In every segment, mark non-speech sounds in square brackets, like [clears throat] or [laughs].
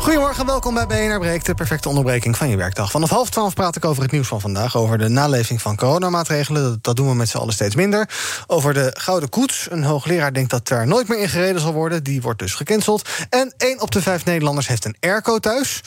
Goedemorgen, welkom bij BNR Breekt, de perfecte onderbreking van je werkdag. Vanaf half twaalf praat ik over het nieuws van vandaag, over de naleving van coronamaatregelen. Dat doen we met z'n allen steeds minder. Over de Gouden Koets. Een hoogleraar denkt dat er nooit meer in gereden zal worden. Die wordt dus gecanceld. En één op de vijf Nederlanders heeft een airco thuis.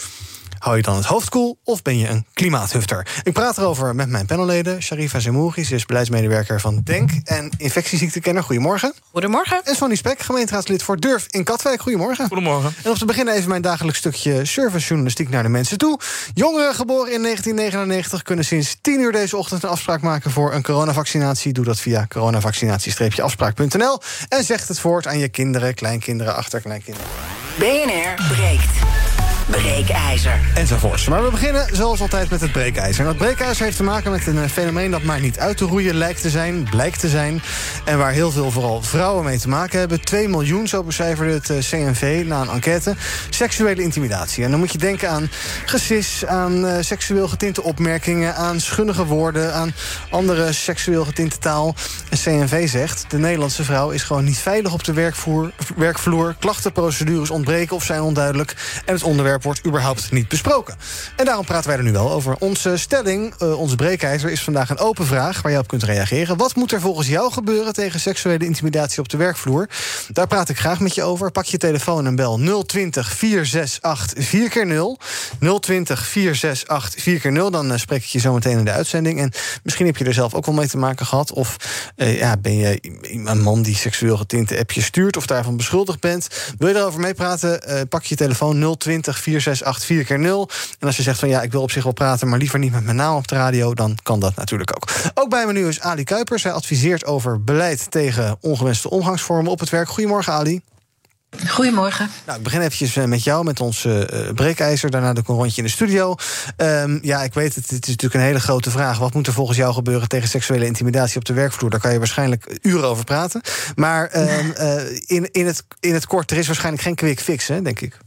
Hou je dan het hoofd koel of ben je een klimaathufter? Ik praat erover met mijn panelleden. Sharifa Zemouri, ze is beleidsmedewerker van DENK en infectieziektekenner. Goedemorgen. Goedemorgen. En Sonny Spek, gemeenteraadslid voor Durf in Katwijk. Goedemorgen. Goedemorgen. En om te beginnen even mijn dagelijks stukje servicejournalistiek naar de mensen toe. Jongeren geboren in 1999 kunnen sinds 10 uur deze ochtend een afspraak maken voor een coronavaccinatie. Doe dat via coronavaccinatie-afspraak.nl en zeg het voort aan je kinderen, kleinkinderen, achterkleinkinderen. BNR breekt. Breekijzer. Enzovoorts. Maar we beginnen zoals altijd met het breekijzer. En dat breekijzer heeft te maken met een eh, fenomeen dat maar niet uit te roeien lijkt te zijn, blijkt te zijn. En waar heel veel vooral vrouwen mee te maken hebben. 2 miljoen, zo becijferde het eh, CNV na een enquête. Seksuele intimidatie. En dan moet je denken aan gesis, aan uh, seksueel getinte opmerkingen, aan schunnige woorden, aan andere seksueel getinte taal. En CNV zegt: de Nederlandse vrouw is gewoon niet veilig op de werkvloer. Klachtenprocedures ontbreken of zijn onduidelijk. En het onderwerp wordt überhaupt niet besproken. En daarom praten wij er nu wel over. Onze stelling, uh, onze breekijzer, is vandaag een open vraag waar je op kunt reageren. Wat moet er volgens jou gebeuren tegen seksuele intimidatie op de werkvloer? Daar praat ik graag met je over. Pak je telefoon en bel 020 468 4 keer 0 020 468 4 keer 0 Dan uh, spreek ik je zo meteen in de uitzending. En misschien heb je er zelf ook wel mee te maken gehad. Of uh, ja, ben je een man die seksueel getinte appjes stuurt... of daarvan beschuldigd bent. Wil je daarover meepraten? pak je telefoon 020 468 keer 0 En als je zegt van ja, ik wil op zich wel praten, maar liever niet met mijn naam op de radio, dan kan dat natuurlijk ook. Ook bij me nu is Ali Kuipers. Hij adviseert over beleid tegen ongewenste omgangsvormen op het werk. Goedemorgen, Ali. Goedemorgen. Nou, ik begin eventjes met jou, met ons uh, breekijzer. Daarna doe ik een rondje in de studio. Um, ja, ik weet het, het is natuurlijk een hele grote vraag. Wat moet er volgens jou gebeuren tegen seksuele intimidatie op de werkvloer? Daar kan je waarschijnlijk uren over praten. Maar um, uh, in, in, het, in het kort, er is waarschijnlijk geen quick fix, hè, denk ik.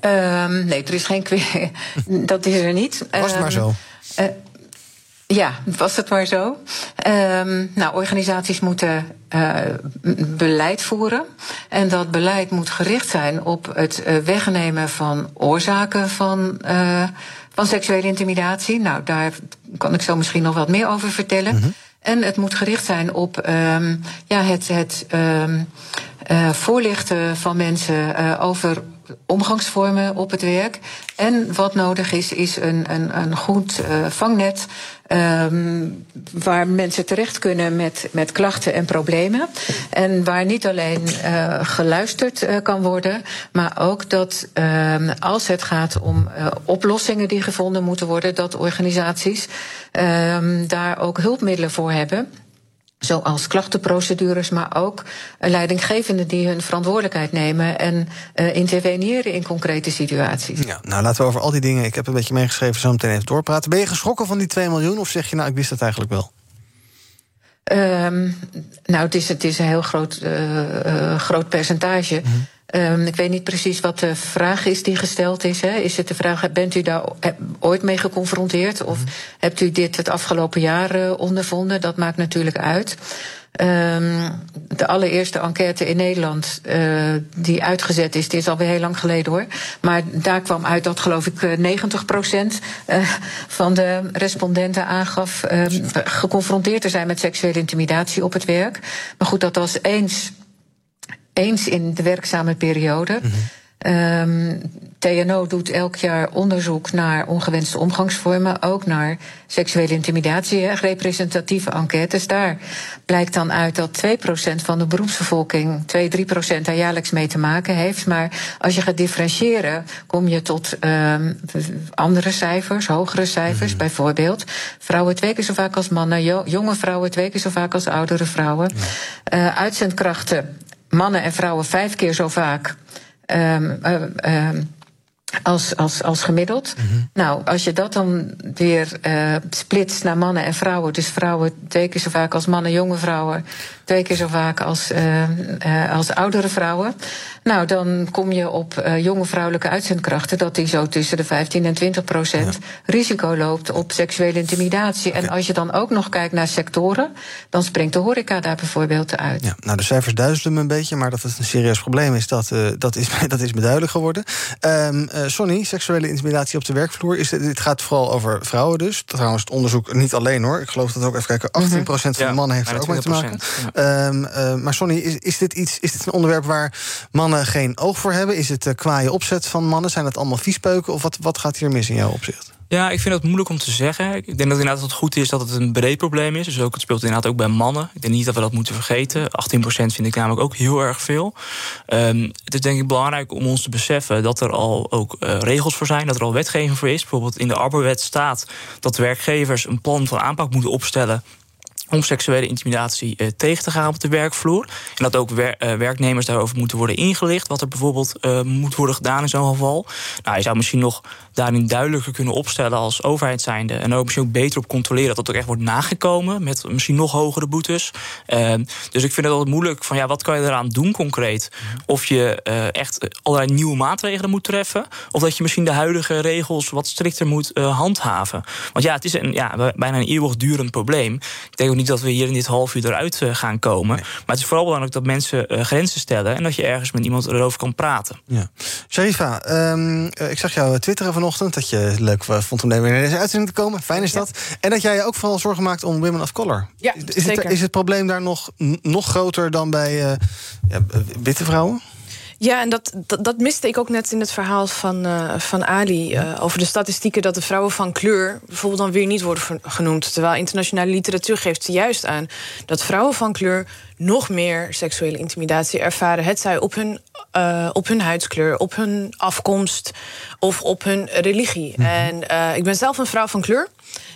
Um, nee, er is geen [laughs] dat is er niet. Was het maar zo? Uh, ja, was het maar zo. Um, nou, organisaties moeten uh, beleid voeren. En dat beleid moet gericht zijn op het uh, wegnemen van oorzaken van, uh, van seksuele intimidatie. Nou, daar kan ik zo misschien nog wat meer over vertellen. Mm -hmm. En het moet gericht zijn op um, ja, het, het um, voorlichten van mensen over omgangsvormen op het werk. En wat nodig is, is een, een, een goed uh, vangnet. Um, waar mensen terecht kunnen met, met klachten en problemen. En waar niet alleen geluisterd kan worden, maar ook dat uh, als het gaat om oplossingen die gevonden moeten worden, dat organisaties daar ook hulpmiddelen voor hebben. Zoals klachtenprocedures, maar ook leidinggevenden die hun verantwoordelijkheid nemen en uh, interveneren in concrete situaties. Ja, nou laten we over al die dingen, ik heb een beetje meegeschreven, zo meteen even doorpraten. Ben je geschrokken van die 2 miljoen of zeg je nou, ik wist dat eigenlijk wel? Um, nou, het is, het is een heel groot, uh, uh, groot percentage. Mm -hmm. Um, ik weet niet precies wat de vraag is die gesteld is. Hè. Is het de vraag, bent u daar ooit mee geconfronteerd? Of mm. hebt u dit het afgelopen jaar uh, ondervonden? Dat maakt natuurlijk uit. Um, de allereerste enquête in Nederland uh, die uitgezet is, die is alweer heel lang geleden hoor. Maar daar kwam uit dat geloof ik 90 procent uh, van de respondenten aangaf uh, geconfronteerd te zijn met seksuele intimidatie op het werk. Maar goed, dat was eens eens in de werkzame periode. Mm -hmm. Um, TNO doet elk jaar onderzoek naar ongewenste omgangsvormen, ook naar seksuele intimidatie, representatieve enquêtes. Daar blijkt dan uit dat 2% van de beroepsbevolking, 2, 3% daar jaarlijks mee te maken heeft. Maar als je gaat differentiëren, kom je tot um, andere cijfers, hogere cijfers. Mm -hmm. Bijvoorbeeld, vrouwen twee keer zo vaak als mannen, jonge vrouwen twee keer zo vaak als oudere vrouwen. Ja. Uh, uitzendkrachten mannen en vrouwen vijf keer zo vaak um, uh, um, als, als, als gemiddeld. Mm -hmm. Nou, als je dat dan weer uh, splitst naar mannen en vrouwen, dus vrouwen twee keer zo vaak als mannen, jonge vrouwen, Twee keer zo vaak als, als oudere vrouwen. Nou, dan kom je op jonge vrouwelijke uitzendkrachten dat die zo tussen de 15 en 20 procent risico loopt op seksuele intimidatie. En als je dan ook nog kijkt naar sectoren, dan springt de horeca daar bijvoorbeeld uit. Ja, nou, de cijfers duizelen me een beetje, maar dat het een serieus probleem is, dat, uh, dat, is, [laughs] dat is me duidelijk geworden. Um, uh, Sonny, seksuele intimidatie op de werkvloer. Is, dit gaat vooral over vrouwen dus. Trouwens, het onderzoek niet alleen hoor. Ik geloof dat ook even kijken. 18% mm -hmm. van de mannen heeft er ook mee te maken. Um, uh, maar Sonny, is, dit iets, is dit een onderwerp waar mannen geen oog voor hebben? Is het kwaaie opzet van mannen? Zijn dat allemaal viespeuken? Of wat, wat gaat hier mis in jouw opzicht? Ja, ik vind dat moeilijk om te zeggen. Ik denk dat inderdaad het goed is dat het een breed probleem is. Dus ook, het speelt inderdaad ook bij mannen. Ik denk niet dat we dat moeten vergeten. 18% vind ik namelijk ook heel erg veel. Um, het is denk ik belangrijk om ons te beseffen dat er al ook uh, regels voor zijn, dat er al wetgeving voor is. Bijvoorbeeld in de arbeidswet staat dat werkgevers een plan van aanpak moeten opstellen om seksuele intimidatie uh, tegen te gaan op de werkvloer. En dat ook uh, werknemers daarover moeten worden ingelicht. Wat er bijvoorbeeld uh, moet worden gedaan in zo'n geval. Nou, je zou misschien nog daarin duidelijker kunnen opstellen als overheid zijnde. En ook misschien ook beter op controleren dat dat ook echt wordt nagekomen. Met misschien nog hogere boetes. dus ik vind het altijd moeilijk van ja, wat kan je eraan doen concreet? Of je echt allerlei nieuwe maatregelen moet treffen. Of dat je misschien de huidige regels wat strikter moet handhaven. Want ja, het is een, ja, bijna een eeuwigdurend probleem. Ik denk ook niet dat we hier in dit half uur eruit gaan komen. Maar het is vooral belangrijk dat mensen uh, grenzen stellen... en dat je ergens met iemand erover kan praten. Ja. Sharifa, um, ik zag jou twitteren vanochtend... dat je het leuk vond om weer naar deze uitzending te komen. Fijn is dat. En dat jij je ook vooral zorgen maakt om women of color. Ja, is, zeker. Het, is het probleem daar nog, nog groter dan bij uh, ja, witte vrouwen? Ja, en dat, dat, dat, miste ik ook net in het verhaal van, uh, van Ali. Uh, over de statistieken dat de vrouwen van kleur bijvoorbeeld dan weer niet worden genoemd. Terwijl internationale literatuur geeft juist aan dat vrouwen van kleur nog meer seksuele intimidatie ervaren. Het zij op hun, uh, op hun huidskleur, op hun afkomst of op hun religie. Mm -hmm. En ik ben zelf een vrouw van kleur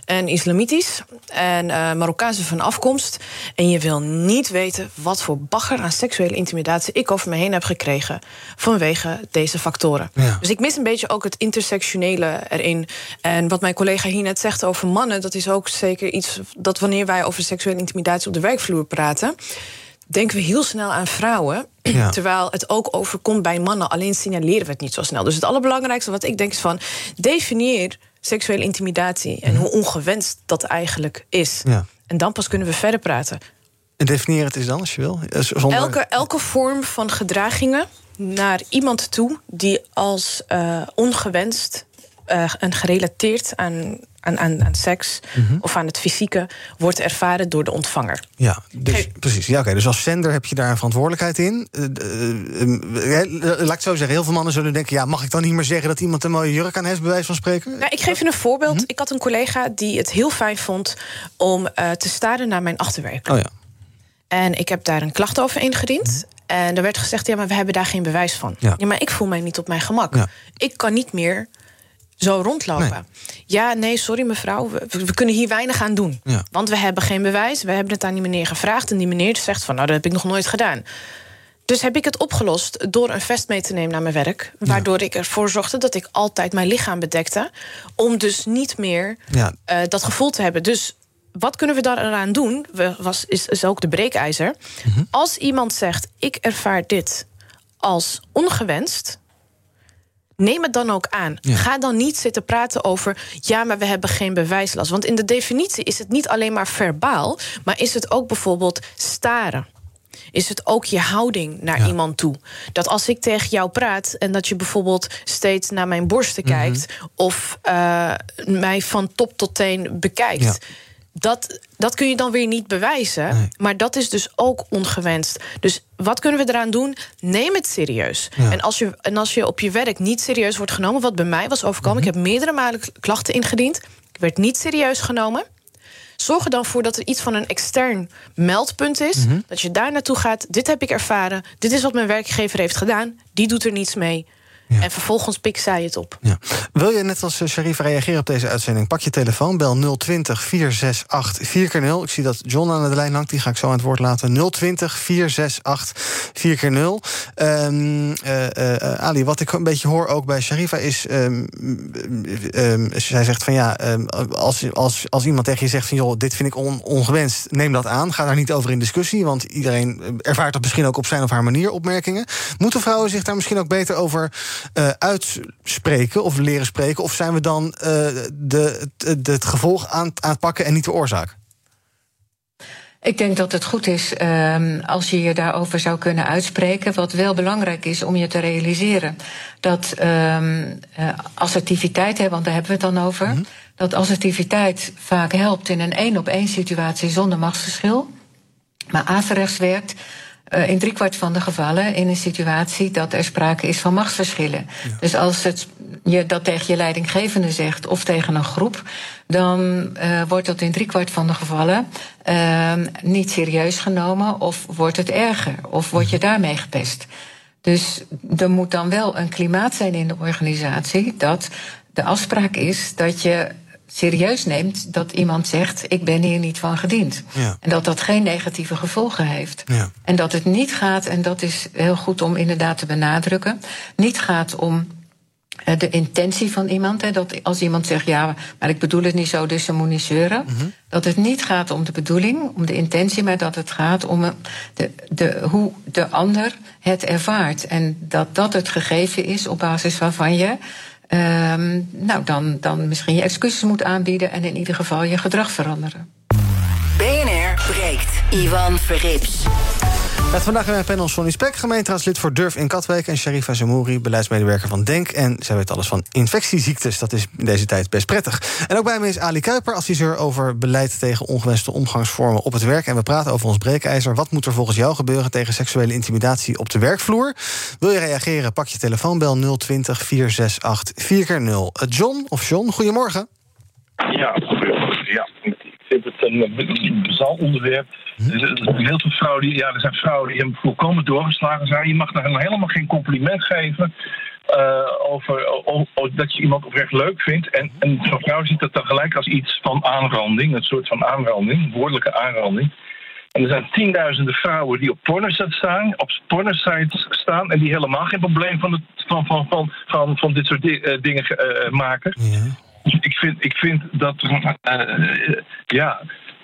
en islamitisch en uh, Marokkaanse van afkomst. En je wil niet weten wat voor bagger aan seksuele intimidatie ik over me heen heb gekregen vanwege deze factoren. Ja. Dus ik mis een beetje ook het intersectionele erin. En wat mijn collega hier net zegt over mannen, dat is ook zeker iets dat wanneer wij over seksuele intimidatie op de werkvloer praten denken we heel snel aan vrouwen. Ja. [clears throat] Terwijl het ook overkomt bij mannen. Alleen signaleren we het niet zo snel. Dus het allerbelangrijkste wat ik denk is van... definieer seksuele intimidatie en hoe ongewenst dat eigenlijk is. Ja. En dan pas kunnen we verder praten. En definieer het eens dan, als je wil. Zonder... Elke, elke vorm van gedragingen naar iemand toe die als uh, ongewenst uh, en gerelateerd aan aan, aan, aan seks mm -hmm. of aan het fysieke wordt ervaren door de ontvanger. Ja, dus, precies. Ja, oké. Dus als zender heb je daar een verantwoordelijkheid in. Uh, uh, uh, laat ik zo zeggen, heel veel mannen zullen denken: ja, mag ik dan niet meer zeggen dat iemand een mooie jurk aan heeft, bij wijze van spreken? Nou, ik geef je een voorbeeld. Mm -hmm. Ik had een collega die het heel fijn vond om te staren naar mijn achterwerk. Oh ja. En ik heb daar een klacht over ingediend. Mm -hmm. En er werd gezegd: ja, maar we hebben daar geen bewijs van. Ja, ja maar ik voel mij niet op mijn gemak. Ja. Ik kan niet meer zo rondlopen. Nee. Ja, nee, sorry mevrouw, we, we, kunnen hier weinig aan doen. Ja. Want we hebben geen bewijs, we hebben het aan die meneer gevraagd... en die meneer zegt van, nou, dat heb ik nog nooit gedaan. Dus heb ik het opgelost door een vest mee te nemen naar mijn werk... waardoor ja. ik ervoor zorgde dat ik altijd mijn lichaam bedekte... om dus niet meer ja. uh, dat gevoel te hebben. Dus wat kunnen we daar eraan doen? Was, is, is ook de breekijzer. Mm -hmm. Als iemand zegt, ik ervaar dit als ongewenst neem het dan ook aan. Ja. Ga dan niet zitten praten over... ja, maar we hebben geen bewijslast. Want in de definitie is het niet alleen maar verbaal... maar is het ook bijvoorbeeld staren is het ook je houding naar ja. iemand toe. Dat als ik tegen jou praat en dat je bijvoorbeeld steeds naar mijn borsten mm -hmm. kijkt... of uh, mij van top tot teen bekijkt... Ja dat, dat kun je dan weer niet bewijzen. Nee. Maar dat is dus ook ongewenst. Dus wat kunnen we eraan doen? Neem het serieus. Ja. En, als je, en als je op je werk niet serieus wordt genomen... wat bij mij was overkomen, mm -hmm. ik heb meerdere malen klachten ingediend... ik werd niet serieus genomen... Zorg er dan voor dat er iets van een extern meldpunt is. Mm -hmm. Dat je daar naartoe gaat. Dit heb ik ervaren. Dit is wat mijn werkgever heeft gedaan. Die doet er niets mee. En vervolgens pikt zij het op. Ja. Wil je net als Sharifa reageren op deze uitzending? Pak je telefoon, bel 020 468 4x0. Ik zie dat John aan de lijn hangt, die ga ik zo aan het woord laten. 020 468 4x0. Um, Ali, wat ik een beetje hoor ook bij Sharifa is... Um, um, zij zegt van ja, als, als, als iemand tegen je zegt van... joh, dit vind ik on, ongewenst, neem dat aan. Ga daar niet over in discussie, want iedereen ervaart dat misschien ook op zijn of haar manier opmerkingen. Moeten vrouwen zich daar misschien ook beter over uh, uitspreken of leren spreken? Of zijn we dan uh, de, de, het gevolg aan, aan het pakken en niet de oorzaak? Ik denk dat het goed is um, als je je daarover zou kunnen uitspreken. Wat wel belangrijk is om je te realiseren dat um, uh, assertiviteit, hè, want daar hebben we het dan over, mm -hmm. dat assertiviteit vaak helpt in een één op één situatie zonder machtsverschil. Maar averechts werkt uh, in driekwart van de gevallen in een situatie dat er sprake is van machtsverschillen. Ja. Dus als het, je dat tegen je leidinggevende zegt of tegen een groep, dan uh, wordt dat in driekwart van de gevallen uh, niet serieus genomen of wordt het erger of word je daarmee gepest. Dus er moet dan wel een klimaat zijn in de organisatie dat de afspraak is dat je serieus neemt dat iemand zegt: Ik ben hier niet van gediend. Ja. En dat dat geen negatieve gevolgen heeft. Ja. En dat het niet gaat, en dat is heel goed om inderdaad te benadrukken, niet gaat om uh, de intentie van iemand. Hè, dat als iemand zegt: Ja, maar ik bedoel het niet zo, dus ze moet niet zeuren. Mm -hmm. Dat het niet gaat om de bedoeling, om de intentie, maar dat het gaat om de, de, hoe de ander het ervaart. En dat dat het gegeven is op basis waarvan je Um, nou, dan, dan misschien je excuses moet aanbieden en in ieder geval je gedrag veranderen. BNR breekt. Ivan Verrips. Met vandaag in mijn panel Sonny Spek, gemeenteraadslid voor Durf in Katwijk... en Sharifa Zamouri, beleidsmedewerker van DENK. En zij weet alles van infectieziektes, dat is in deze tijd best prettig. En ook bij me is Ali Kuiper, adviseur over beleid... tegen ongewenste omgangsvormen op het werk. En we praten over ons breekijzer. Wat moet er volgens jou gebeuren tegen seksuele intimidatie op de werkvloer? Wil je reageren, pak je telefoonbel 020 468 4x0. John of John, goedemorgen. Ja, een bizar onderwerp dus, heel veel vrouwen die, ja, er zijn vrouwen die hem volkomen doorgeslagen zijn. Je mag daar helemaal geen compliment geven. Uh, over, over, dat je iemand oprecht leuk vindt. En, en zo'n vrouw ziet dat dan gelijk als iets van aanranding, een soort van aanranding, woordelijke aanranding. En er zijn tienduizenden vrouwen die op pornosites staan, op pornosites staan en die helemaal geen probleem van, het, van, van, van, van, van dit soort di uh, dingen uh, maken. Ja. Dus ik vind, ik vind dat, ja,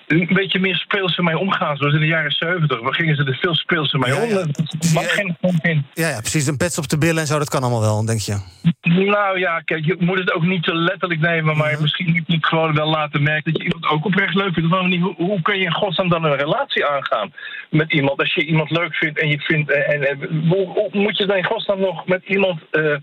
een beetje meer speels mee omgaan. Zoals in de jaren 70. Waar gingen ze er veel speelser mee om? Ja. mag geen in. Ja, ja, precies. Een pets op de billen en zo, dat kan allemaal wel, denk je. Nou ja, kijk, je moet het ook niet te letterlijk nemen. Maar misschien moet gewoon wel laten merken dat je iemand ook oprecht leuk vindt. Hoe, hoe kun je in godsnaam dan een relatie aangaan met iemand? Als je iemand leuk vindt en je vindt. En, en, hoe, hoe moet je dan in godsnaam nog met iemand. Uh,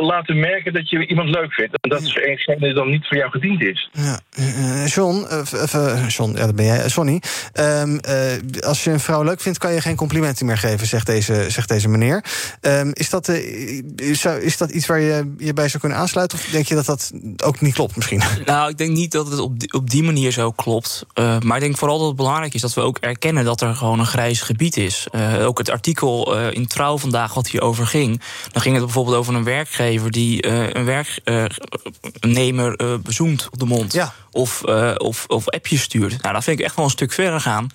laten merken dat je iemand leuk vindt. En dat is ene dan niet voor jou gediend is. Ja. Uh, John, uh, uh, John, ja, dat ben jij, Sonny. Um, als je een vrouw leuk vindt, kan je geen complimenten meer geven, zegt deze, zegt deze meneer. Um, is, dat, is, is, dat iets waar je je bij zou kunnen aansluiten? Of denk je dat dat ook niet klopt misschien? [laughs] Nou, ik denk niet dat het op die, op die manier zo klopt. maar ik denk vooral dat het belangrijk is dat we ook erkennen dat er gewoon een grijs gebied is. ook het artikel in Trouw vandaag wat hierover ging. Dan ging het bijvoorbeeld over een werkgever die uh, een werknemer uh, bezoemt op de mond. Ja. Of, of, of appjes stuurt. Nou, dat vind ik echt wel een stuk verder gaan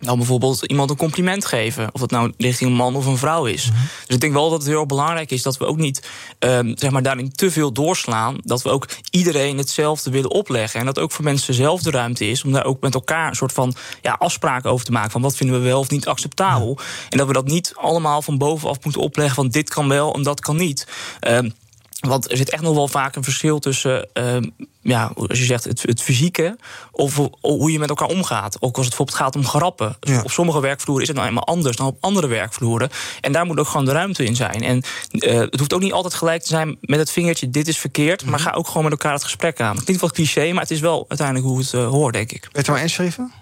dan bijvoorbeeld iemand een compliment geven. Of dat nou richting een man of een vrouw is. Mm -hmm. Dus ik denk wel dat het heel belangrijk is dat we ook niet um, zeg maar daarin te veel doorslaan. Dat we ook iedereen hetzelfde willen opleggen. En dat ook voor mensen zelf de ruimte is om daar ook met elkaar een soort van ja, afspraken over te maken. Van wat vinden we wel of niet acceptabel. En dat we dat niet allemaal van bovenaf moeten opleggen. Van dit kan wel en dat kan niet. Um, want er zit echt nog wel vaak een verschil tussen, uh, ja, als je zegt, het, het fysieke of hoe je met elkaar omgaat. Ook als het bijvoorbeeld gaat om grappen. Ja. Op sommige werkvloeren is het nou eenmaal anders dan op andere werkvloeren. En daar moet ook gewoon de ruimte in zijn. En uh, het hoeft ook niet altijd gelijk te zijn met het vingertje: dit is verkeerd. Maar ga ook gewoon met elkaar het gesprek aan. Het klinkt wel cliché, maar het is wel uiteindelijk hoe het uh, hoort, denk ik. Weet je maar inschrijven?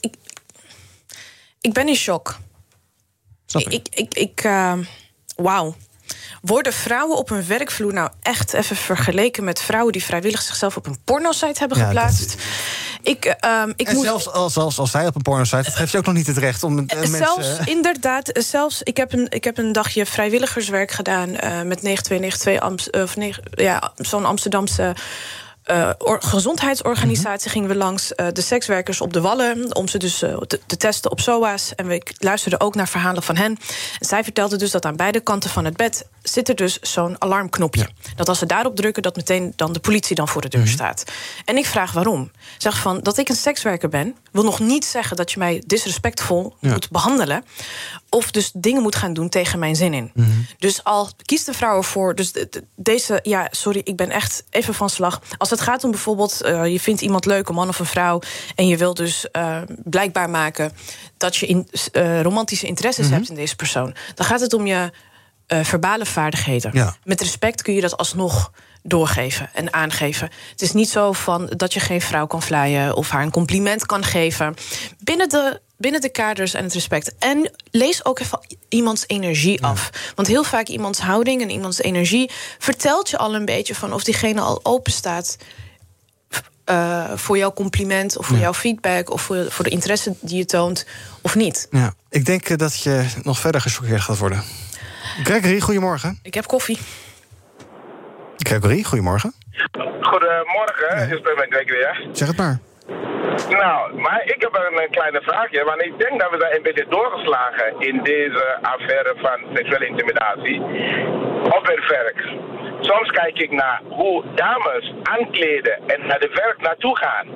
ik, ik ben in shock. Snap ik. Ik, ik, ik Wauw. Worden vrouwen op een werkvloer nou echt even vergeleken met vrouwen die vrijwillig zichzelf op een pornosite hebben geplaatst? Ik, ehm, ik en moet... zelfs als, als, als zij op een porno-site... dat geeft je ook nog niet het recht om uh, zelfs, mensen... inderdaad, zelfs... Ik heb een, ik heb een dagje vrijwilligerswerk gedaan... Uh, met 9292 Amst, of ja, zo'n Amsterdamse uh, gezondheidsorganisatie gingen we langs uh, de sekswerkers op de Wallen... om ze dus uh, te, te, testen op SOA's. En we luisterden ook naar verhalen van hen. En zij vertelde dus dat aan beide kanten van het bed... zit er dus zo'n alarmknopje. Ja. Dat als ze daarop drukken, dat meteen dan de politie dan voor de deur mm -hmm. staat. En ik vraag waarom. Zeg van, dat ik een sekswerker ben... wil nog niet zeggen dat je mij disrespectvol ja. moet behandelen... of dus dingen moet gaan doen tegen mijn zin in. Mm -hmm. Dus al kiest de vrouw ervoor... dus deze, ja, sorry, ik ben echt even van slag... Als het gaat om bijvoorbeeld, uh, je vindt iemand leuk, een man of een vrouw... en je wilt dus uh, blijkbaar maken dat je in, uh, romantische interesses mm -hmm. hebt in deze persoon... dan gaat het om je verbale vaardigheden. Ja. Met respect kun je dat alsnog doorgeven en aangeven. Het is niet zo van dat je geen vrouw kan vleien... of haar een compliment kan geven. Binnen de binnen de kaders en het respect. En lees ook even iemands energie ja. af. Want heel vaak iemands houding en iemands energie... vertelt je al een beetje van of diegene al open staat... Uh, voor jouw compliment of voor ja. jouw feedback... of voor, voor de interesse die je toont, of niet. Ja, ik denk dat je nog verder gechoqueerd gaat worden. Gregory, goedemorgen. Ik heb koffie. Gregory, goedemorgen. Goedemorgen, ben met Gregory, hè? Zeg het maar. Nou, maar ik heb een kleine vraagje. Want ik denk dat we daar een beetje doorgeslagen in deze affaire van seksuele intimidatie op het werk. Soms kijk ik naar hoe dames aankleden en naar de werk naartoe gaan.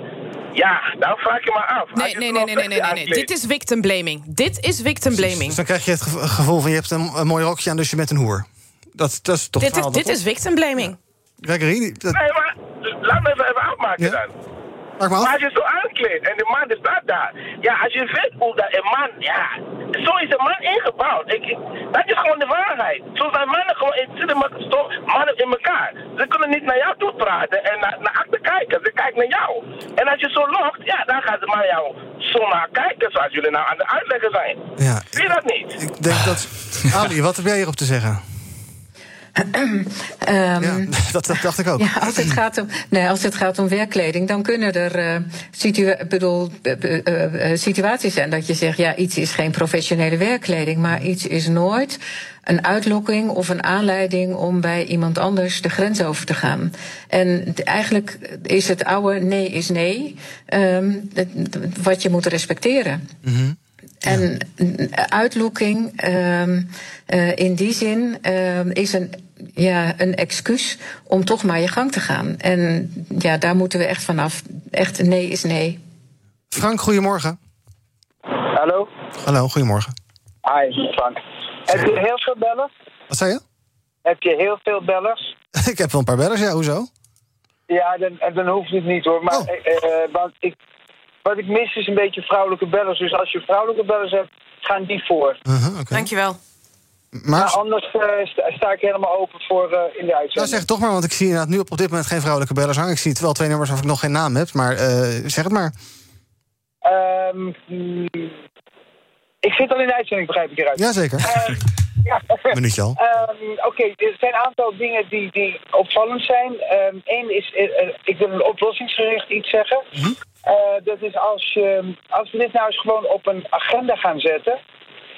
Ja, dan vraag je me af. Nee, nee, nee, nee, nee, nee, nee. Dit is victim blaming. Dit is victim blaming. Dus dan krijg je het gevoel van je hebt een, een mooi rokje aan, dus je bent een hoer. Dat, dat is toch dit, is, dit is victim blaming. Ja. Gregory, dat... Nee, maar laat me even, even afmaken ja? dan. Maar, maar als je zo aankleedt en de man staat daar. Ja, als je weet hoe dat een man. Ja, zo is een man ingebouwd. Ik, ik, dat is gewoon de waarheid. Zo zijn mannen gewoon. zitten mannen in elkaar. Ze kunnen niet naar jou toe praten en naar, naar achter kijken. Ze kijken naar jou. En als je zo logt, ja, dan gaat de man jou zo naar kijken. Zoals jullie nou aan het uitleggen zijn. Ja, Zie je dat niet? Ik denk dat. Ali, wat heb jij hierop te zeggen? Um, ja, [laughs] dat, dat, dacht ik ook. Ja, als, het gaat om, nee, als het gaat om werkkleding, dan kunnen er uh, situa bedoel, uh, uh, situaties zijn dat je zegt: ja, iets is geen professionele werkkleding, maar iets is nooit een uitlokking of een aanleiding om bij iemand anders de grens over te gaan. En eigenlijk is het oude nee is nee, um, wat je moet respecteren. Mm -hmm. En ja. uitlokking um, uh, in die zin um, is een, ja, een excuus om toch maar je gang te gaan. En ja, daar moeten we echt vanaf. Echt nee is nee. Frank, goedemorgen. Hallo. Hallo, goedemorgen. Hi, Frank. Heb je heel veel bellers? Wat zei je? Heb je heel veel bellers? [laughs] ik heb wel een paar bellers, ja, hoezo? Ja, dan, dan hoeft het niet hoor. Maar, oh. uh, want ik, wat ik mis is een beetje vrouwelijke bellers. Dus als je vrouwelijke bellers hebt, gaan die voor. Uh -huh, okay. Dankjewel. Maar, maar anders uh, sta, sta, ik helemaal open voor uh, in de uitzending. Nou, zeg toch maar, want ik zie inderdaad nu op, op dit moment geen vrouwelijke bellers hangen. Ik zie wel twee nummers waarvan ik nog geen naam heb, maar zeg het maar. Um, ik zit al in de uitzending, begrijp ik eruit. Jazeker. Ja. [laughs] Minuutje al. Um, Oké, okay, er zijn een aantal dingen die, die opvallend zijn. Eén um, is, uh, ik wil een oplossingsgericht iets zeggen. Mm -hmm. uh, dat is als, je, als we dit nou eens gewoon op een agenda gaan zetten.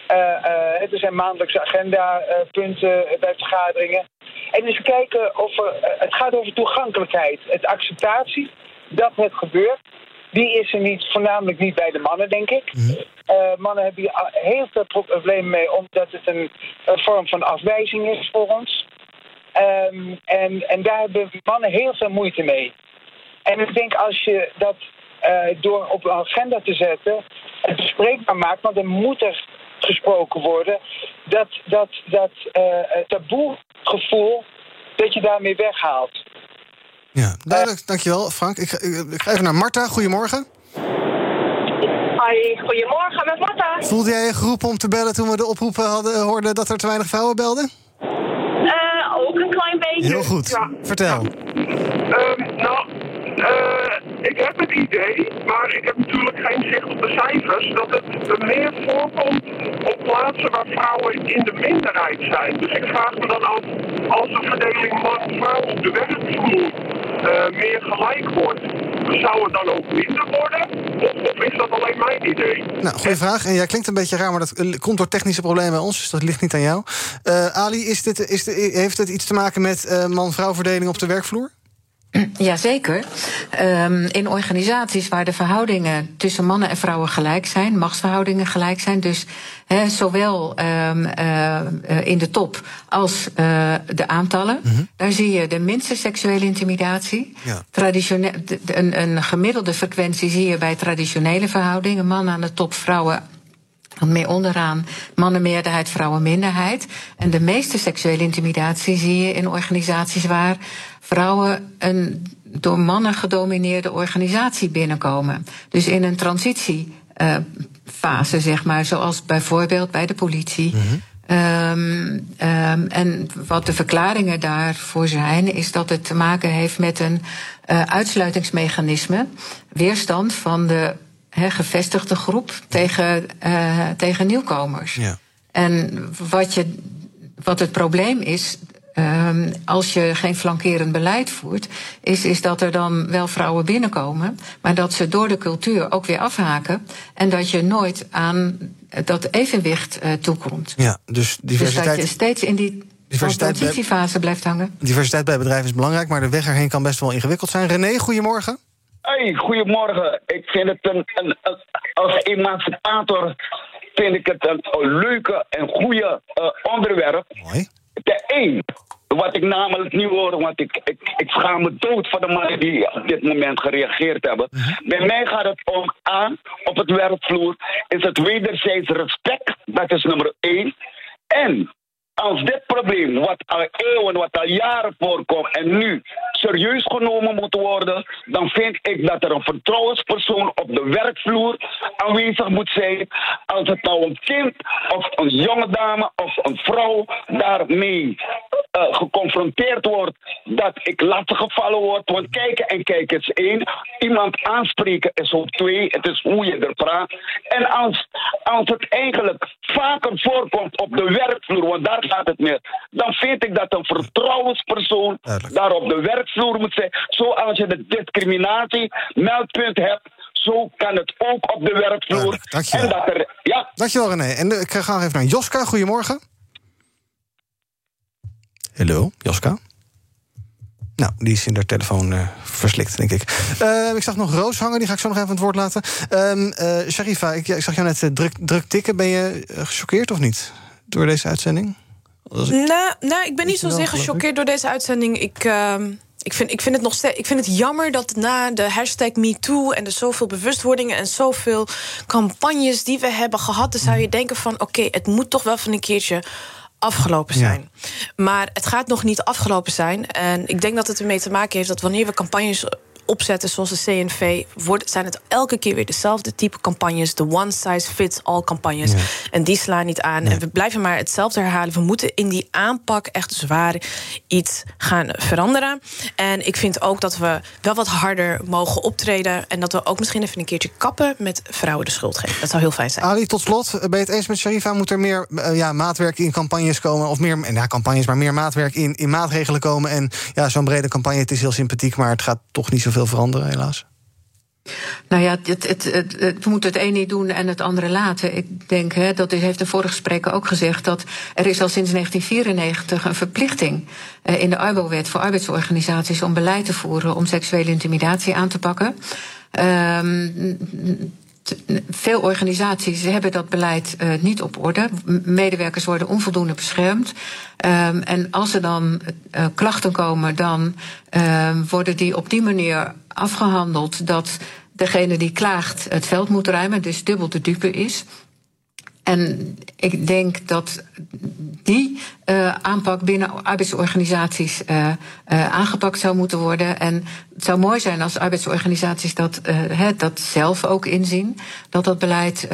er zijn maandelijkse agendapunten bij vergaderingen. En eens kijken of er, het gaat over toegankelijkheid, het acceptatie dat het gebeurt. Die is er niet, voornamelijk niet bij de mannen, denk ik. Mm -hmm. Uh, mannen hebben hier heel veel problemen mee, omdat het een, een vorm van afwijzing is voor ons. Um, en, en daar hebben mannen heel veel moeite mee. En ik denk als je dat uh, door op een agenda te zetten, het bespreekbaar maakt, want er moet er gesproken worden, dat, dat, dat uh, taboegevoel, dat je daarmee weghaalt. Ja, duidelijk. Dankjewel, Frank. Ik, ik, ik ga even naar Marta. Goedemorgen. Hoi, goedemorgen met Marta. Voelde jij je geroepen om te bellen toen we de oproepen hadden, hoorden dat er te weinig vrouwen belden? Uh, ook een klein beetje. Heel goed. Ja. Vertel. Ja. Um, nou, uh, ik heb het idee, maar ik heb natuurlijk geen zicht op de cijfers, dat het meer voorkomt op plaatsen waar vrouwen in de minderheid zijn. Dus ik vraag me dan af, als de verdeling man-vrouw op de werkvloer meer gelijk wordt, zou het dan ook minder worden? Of, of is dat alleen mijn idee? Nou, goede vraag. En jij klinkt een beetje raar, maar dat eh, komt door technische problemen bij ons, dus dat ligt niet aan jou. Uh, Ali, is dit, is de, heeft het iets te maken met man-vrouw verdeling op de werkvloer? Jazeker. Um, in organisaties waar de verhoudingen tussen mannen en vrouwen gelijk zijn, machtsverhoudingen gelijk zijn, dus he, zowel um, uh, in de top als uh, de aantallen, mm -hmm. daar zie je de minste seksuele intimidatie. Ja. Traditioneel, een, een gemiddelde frequentie zie je bij traditionele verhoudingen, mannen aan de top, vrouwen meer onderaan mannenmeerderheid, vrouwenminderheid. En de meeste seksuele intimidatie zie je in organisaties waar vrouwen een door mannen gedomineerde organisatie binnenkomen. Dus in een transitiefase, zeg maar, zoals bijvoorbeeld bij de politie. Mm -hmm. Um, um, en wat de verklaringen daarvoor zijn, is dat het te maken heeft met een uh, uitsluitingsmechanisme, weerstand van de he, gevestigde groep tegen, uh, tegen nieuwkomers. Ja. En wat, je, wat het probleem is, um, als je geen flankerend beleid voert, is, is dat er dan wel vrouwen binnenkomen, maar dat ze door de cultuur ook weer afhaken en dat je nooit aan dat evenwicht uh, toekomt. Ja, dus diversiteit. Dus dat je steeds in die transitiefase blijft hangen. Diversiteit bij bedrijven is belangrijk, maar de weg erheen kan best wel ingewikkeld zijn. René, goedemorgen. Hey, goedemorgen. Ik vind het een, een, een als emancipator vind ik het een, een leuke en goede uh, onderwerp. Mooi. De één, wat ik namelijk niet hoor, want ik, ik, ik schaam me dood voor de mannen die op dit moment gereageerd hebben. Uh -huh. Bij mij gaat het om aan, op het werkvloer, is het wederzijds respect, dat is nummer één. En als dit probleem, wat al eeuwen, wat al jaren voorkomt en nu serieus genomen moet worden, dan vind ik dat er een vertrouwenspersoon op de werkvloer aanwezig moet zijn. Als het nou een kind of een jonge dame of een vrouw daarmee uh, geconfronteerd wordt, dat ik lastig gevallen word. Want kijken en kijken is één. Iemand aanspreken is ook twee. Het is hoe je er praat. En als, als het eigenlijk vaker voorkomt op de werkvloer, want daar gaat het meer, dan vind ik dat een vertrouwenspersoon Duidelijk. daar op de werkvloer moet zijn. Zoals je de discriminatie meldpunt hebt. Zo kan het ook op de werkvloer. Dankjewel. En dat er, ja. Dankjewel René. En ik ga even naar Joska. Goedemorgen. Hallo, Joska. Nou, die is in de telefoon uh, verslikt, denk ik. Uh, ik zag nog Roos hangen, die ga ik zo nog even aan het woord laten. Uh, Sharifa, ik, ik, zag jou net druk, druk tikken. Ben je gechoqueerd of niet door deze uitzending? Nou, nou, ik ben niet zozeer gechoqueerd door deze uitzending. Ik, uh, ik, vind, ik, vind het nog steeds, ik vind het jammer dat na de hashtag MeToo... en de zoveel bewustwordingen en zoveel campagnes die we hebben gehad... dan zou je denken van, oké, okay, het moet toch wel van een keertje afgelopen zijn. Ja. Maar het gaat nog niet afgelopen zijn. En ik denk dat het ermee te maken heeft dat wanneer we campagnes opzetten zoals de CNV, wordt, zijn het elke keer weer dezelfde type campagnes. De one size fits all campagnes. Ja. En die slaan niet aan. Nee. En we blijven maar hetzelfde herhalen. We moeten in die aanpak echt zwaar iets gaan veranderen. En ik vind ook dat we wel wat harder mogen optreden. En dat we ook misschien even een keertje kappen met vrouwen de schuld geven. Dat zou heel fijn zijn. Ali, tot slot, ben je het eens met Sharifa? Moet er meer uh, ja, maatwerk in campagnes komen? Of meer, ja, campagnes, maar meer maatwerk in, in maatregelen komen? En ja, zo'n brede campagne, het is heel sympathiek, maar het gaat toch niet zoveel veranderen, helaas? Nou ja, het, het, het, we moeten het een niet doen en het andere laten. Ik denk, hè, dat heeft een vorige spreker ook gezegd... dat er is al sinds 1994 een verplichting uh, in de Arbowet... voor arbeidsorganisaties om beleid te voeren... om seksuele intimidatie aan te pakken. Um, veel organisaties hebben dat beleid uh, niet op orde. Medewerkers worden onvoldoende beschermd. Um, en als er dan uh, klachten komen, dan uh, worden die op die manier afgehandeld dat degene die klaagt het veld moet ruimen, dus dubbel de dupe is. En ik denk dat die uh, aanpak binnen arbeidsorganisaties uh, uh, aangepakt zou moeten worden. En het zou mooi zijn als arbeidsorganisaties dat, dat zelf ook inzien. Dat dat beleid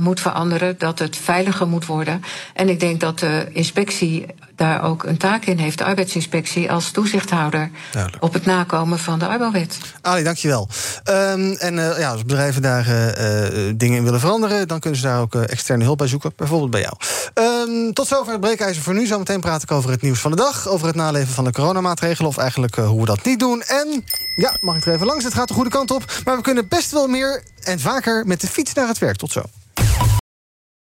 moet veranderen, dat het veiliger moet worden. En ik denk dat de inspectie daar ook een taak in heeft, de arbeidsinspectie, als toezichthouder Duidelijk. op het nakomen van de arbeidswet. Ali, dankjewel. Um, en ja, als bedrijven daar dingen in willen veranderen, dan kunnen ze daar ook externe hulp bij zoeken, bijvoorbeeld bij jou. Um, Ehm, tot zover het breekijzer voor nu. Zometeen praat ik over het nieuws van de dag. Over het naleven van de coronamaatregelen. Of eigenlijk hoe we dat niet doen. En, ja, mag ik er even langs? Het gaat de goede kant op. Maar we kunnen best wel meer en vaker met de fiets naar het werk. Tot zo.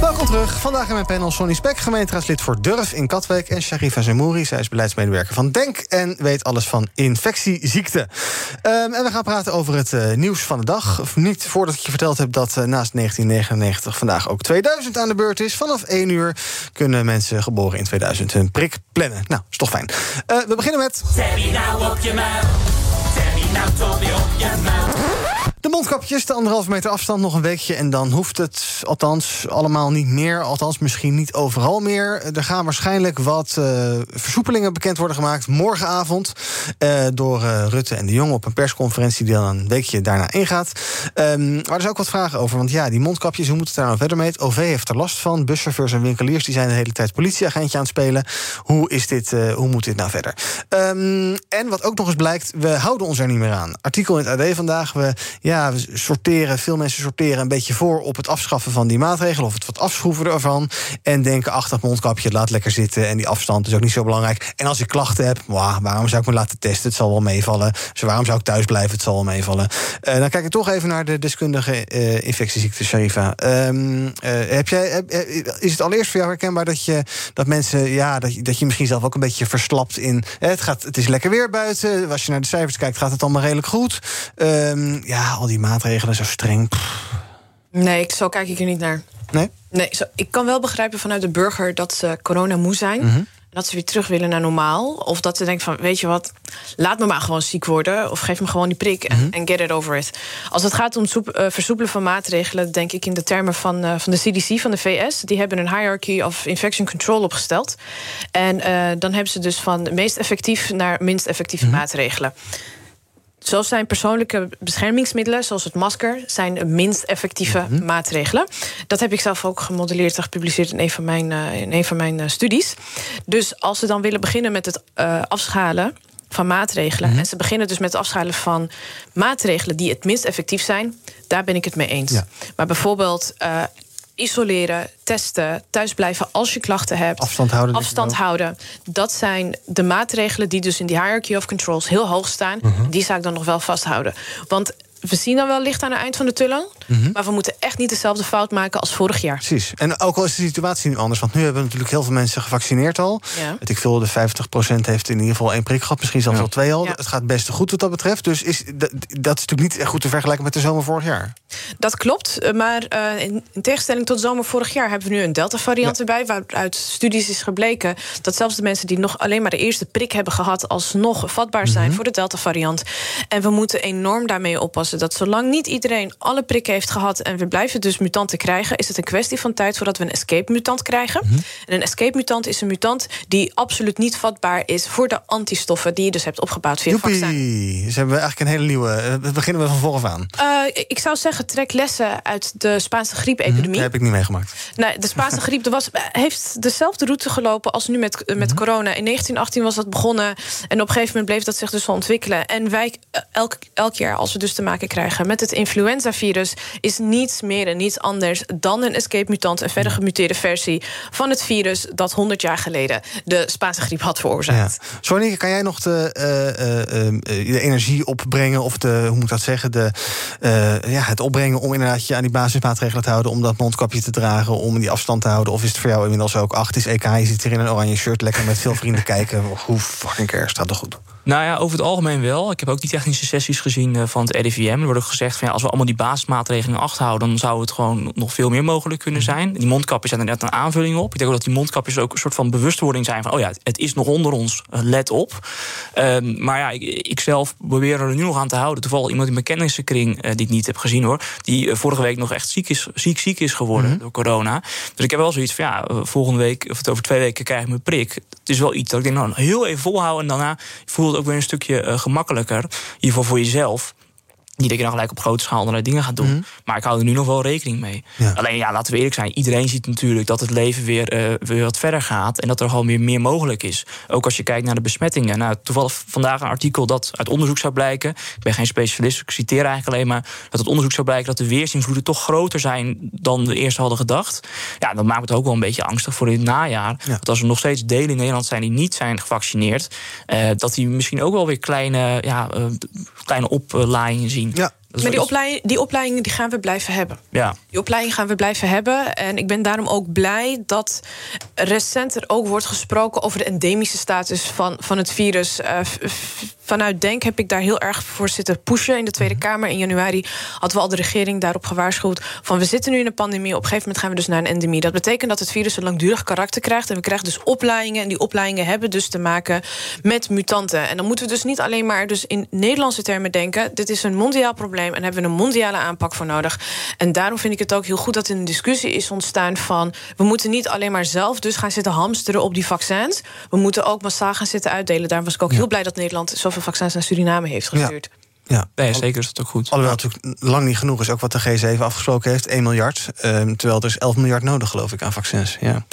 Welkom terug. Vandaag in mijn panel Sonny Spek, gemeenteraadslid voor Durf in Katwijk... en Sharifa Zemouri, zij is beleidsmedewerker van DENK... en weet alles van infectieziekten. Um, en we gaan praten over het uh, nieuws van de dag. Of niet voordat ik je verteld heb dat uh, naast 1999 vandaag ook 2000 aan de beurt is. Vanaf 1 uur kunnen mensen geboren in 2000 hun prik plannen. Nou, is toch fijn. Uh, we beginnen met... Nou op je muil. Tommy op je muil. De mondkapjes, de anderhalve meter afstand, nog een weekje... en dan hoeft het althans allemaal niet meer. Althans, misschien niet overal meer. Er gaan waarschijnlijk wat uh, versoepelingen bekend worden gemaakt... morgenavond uh, door uh, Rutte en de Jong... op een persconferentie die dan een weekje daarna ingaat. Um, maar er zijn ook wat vragen over, want ja, die mondkapjes... hoe moet het daar nou verder mee? Het OV heeft er last van. Buschauffeurs en winkeliers die zijn de hele tijd politieagentje aan het spelen. Hoe, is dit, hoe moet dit nou verder? Um, en wat ook nog eens blijkt, we houden ons er niet meer aan. Artikel in het AD vandaag... We, ja, ja, we sorteren, veel mensen sorteren een beetje voor op het afschaffen van die maatregelen of het wat afschroeven ervan. En denken, ach, dat mondkapje, laat lekker zitten. En die afstand is ook niet zo belangrijk. En als ik klachten heb, waarom zou ik me laten testen? Het zal wel meevallen. Dus waarom zou ik thuis blijven? Het zal wel meevallen. Uh, dan kijk ik toch even naar de deskundige uh, infectieziekte, Sharifa. Um, uh, heb jij, is het allereerst voor jou herkenbaar dat, je, dat mensen, ja, dat je, dat je misschien zelf ook een beetje verslapt in. Het, gaat, het is lekker weer buiten. Als je naar de cijfers kijkt, gaat het allemaal redelijk goed. Um, ja, al die maatregelen zo streng. Nee, zo kijk ik er niet naar. Nee? Nee, zo, ik kan wel begrijpen vanuit de burger dat ze corona moe zijn. Mhm. Dat ze weer terug willen naar normaal. Of dat ze denken van, weet je wat, laat me maar gewoon ziek worden. Of geef me gewoon die prik en, Mhm. get it over it. Als het gaat om soep, uh, versoepelen van maatregelen... denk ik in de termen van, uh, van de CDC, van de VS. Die hebben een hierarchy of infection control opgesteld. En uh, dan hebben ze dus van meest effectief naar minst effectieve Mhm. maatregelen. Zo zijn persoonlijke beschermingsmiddelen, zoals het masker, zijn de minst effectieve Mhm. maatregelen. Dat heb ik zelf ook gemodelleerd en gepubliceerd in een van mijn, uh, in een van mijn uh, studies. Dus als ze dan willen beginnen met het uh, afschalen van maatregelen. Mhm. En ze beginnen dus met het afschalen van maatregelen die het minst effectief zijn. Daar ben ik het mee eens. Ja. Maar bijvoorbeeld. Isoleren, testen, thuisblijven als je klachten hebt. Afstand houden. Afstand houden. Dat zijn de maatregelen die dus in die hierarchy of controls heel hoog staan. Mhm. Die zou ik dan nog wel vasthouden. Want we zien dan wel licht aan het eind van de tunnel. Mhm. Mm -hmm. Maar we moeten echt niet dezelfde fout maken als vorig jaar. Precies. En ook al is de situatie nu anders. Want nu hebben we natuurlijk heel veel mensen gevaccineerd al. Ja. Ik veel, de 50% heeft in ieder geval één prik gehad. Misschien zelfs ja. al twee al. Ja. Het gaat best goed wat dat betreft. Dus is, dat, dat is natuurlijk niet echt goed te vergelijken met de zomer vorig jaar. Dat klopt. Maar uh, in, in, tegenstelling tot zomer vorig jaar... hebben we nu een Delta-variant ja. erbij. Waaruit studies is gebleken dat zelfs de mensen... die nog alleen maar de eerste prik hebben gehad... alsnog vatbaar zijn mm -hmm. voor de Delta-variant. En we moeten enorm daarmee oppassen... dat zolang niet iedereen alle prikken heeft gehad... en we blijven dus mutanten krijgen... is het een kwestie van tijd voordat we een escape-mutant krijgen. Mhm. Mm -hmm. En een escape-mutant is een mutant... die absoluut niet vatbaar is voor de antistoffen... die je dus hebt opgebouwd via Joepie. het vaccin. Dus hebben we eigenlijk een hele nieuwe... Uh, beginnen we van vooraf aan. Uh, ik zou zeggen, trek lessen uit de Spaanse griepepidemie. Mm -hmm. heb ik niet meegemaakt. Nee, de Spaanse [laughs] griep was, heeft dezelfde route gelopen als nu met, met mm -hmm. corona. In 1918 was dat begonnen. En op een gegeven moment bleef dat zich dus ontwikkelen. En wij, elk, elk jaar, als we dus te maken krijgen met het influenzavirus... is niets meer en niets anders dan een escape-mutant... een verder gemuteerde versie van het virus... dat 100 jaar geleden de Spaanse griep had veroorzaakt. Ja. Kan jij nog de, uh, uh, de energie opbrengen... of de, hoe moet ik dat zeggen, de, ja, het opbrengen om inderdaad je aan die basismaatregelen te houden... om dat mondkapje te dragen, om die afstand te houden? Of is het voor jou inmiddels ook, ach, het is EK, je zit hier in een oranje shirt... lekker met veel vrienden [laughs] kijken, hoe fucking cares, staat er goed? Nou ja, over het algemeen wel. Ik heb ook die technische sessies gezien uh, van het RIVM. Er wordt ook gezegd van ja, als we allemaal die basismaatregelingen achterhouden, dan zou het gewoon nog veel meer mogelijk kunnen zijn. Die mondkapjes zijn er net een aanvulling op. Ik denk ook dat die mondkapjes ook een soort van bewustwording zijn van oh ja, het is nog onder ons, let op. Um, maar ja, ik, ik, zelf probeer er nu nog aan te houden. Toevallig iemand in mijn kennissenkring uh, die ik niet heb gezien hoor, die uh, vorige week nog echt ziek is, ziek, ziek is geworden mm -hmm. door corona. Dus ik heb wel zoiets van ja, volgende week of over twee weken krijg ik mijn prik. Het is wel iets dat ik denk, nou heel even volhouden en daarna voel het ook weer een stukje uh, gemakkelijker. In ieder geval voor jezelf. Niet dat je dan gelijk op grote schaal allerlei dingen gaat doen. Mhm. Maar ik hou er nu nog wel rekening mee. Alleen ja, laten we eerlijk zijn. Iedereen ziet natuurlijk dat het leven weer, eh, weer wat verder gaat. En dat er gewoon weer meer mogelijk is. Ook als je kijkt naar de besmettingen. Nou, toevallig vandaag een artikel dat uit onderzoek zou blijken. Ik ben geen specialist, ik citeer eigenlijk alleen maar. Dat het onderzoek zou blijken dat de weersinvloeden toch groter zijn dan we eerst hadden gedacht. Ja, dat maakt het ook wel een beetje angstig voor in het najaar. Want als er nog steeds delen in Nederland zijn die niet zijn gevaccineerd. eh, dat die misschien ook wel weer kleine, ja, eh, kleine oplaaiingen zien. Ja. Maar die, opleiding, die opleidingen die gaan we blijven hebben. Ja. Die opleiding gaan we blijven hebben. En ik ben daarom ook blij dat recenter ook wordt gesproken over de endemische status van, van het virus. Eh, vanuit Denk heb ik daar heel erg voor zitten pushen in de Tweede Kamer. In januari hadden we al de regering daarop gewaarschuwd. Van we zitten nu in een pandemie. Op een gegeven moment gaan we dus naar een endemie. Dat betekent dat het virus een langdurig karakter krijgt. En we krijgen dus opleidingen. En die opleidingen hebben dus te maken met mutanten. En dan moeten we dus niet alleen maar dus in Nederlandse termen denken. Dit is een mondiaal probleem en hebben we een mondiale aanpak voor nodig. En daarom vind ik het ook heel goed dat er een discussie is ontstaan van we moeten niet alleen maar zelf dus gaan zitten hamsteren op die vaccins. We moeten ook massaal gaan zitten uitdelen. Daarom was ik ook heel blij dat Nederland zoveel vaccins naar Suriname heeft gestuurd. Ja. Nee, zeker is dat ook goed. Alhoewel natuurlijk lang niet genoeg is, ook wat de G7 afgesproken heeft, 1 miljard. ehm, terwijl er is 11 miljard nodig, geloof ik, aan vaccins. Ja.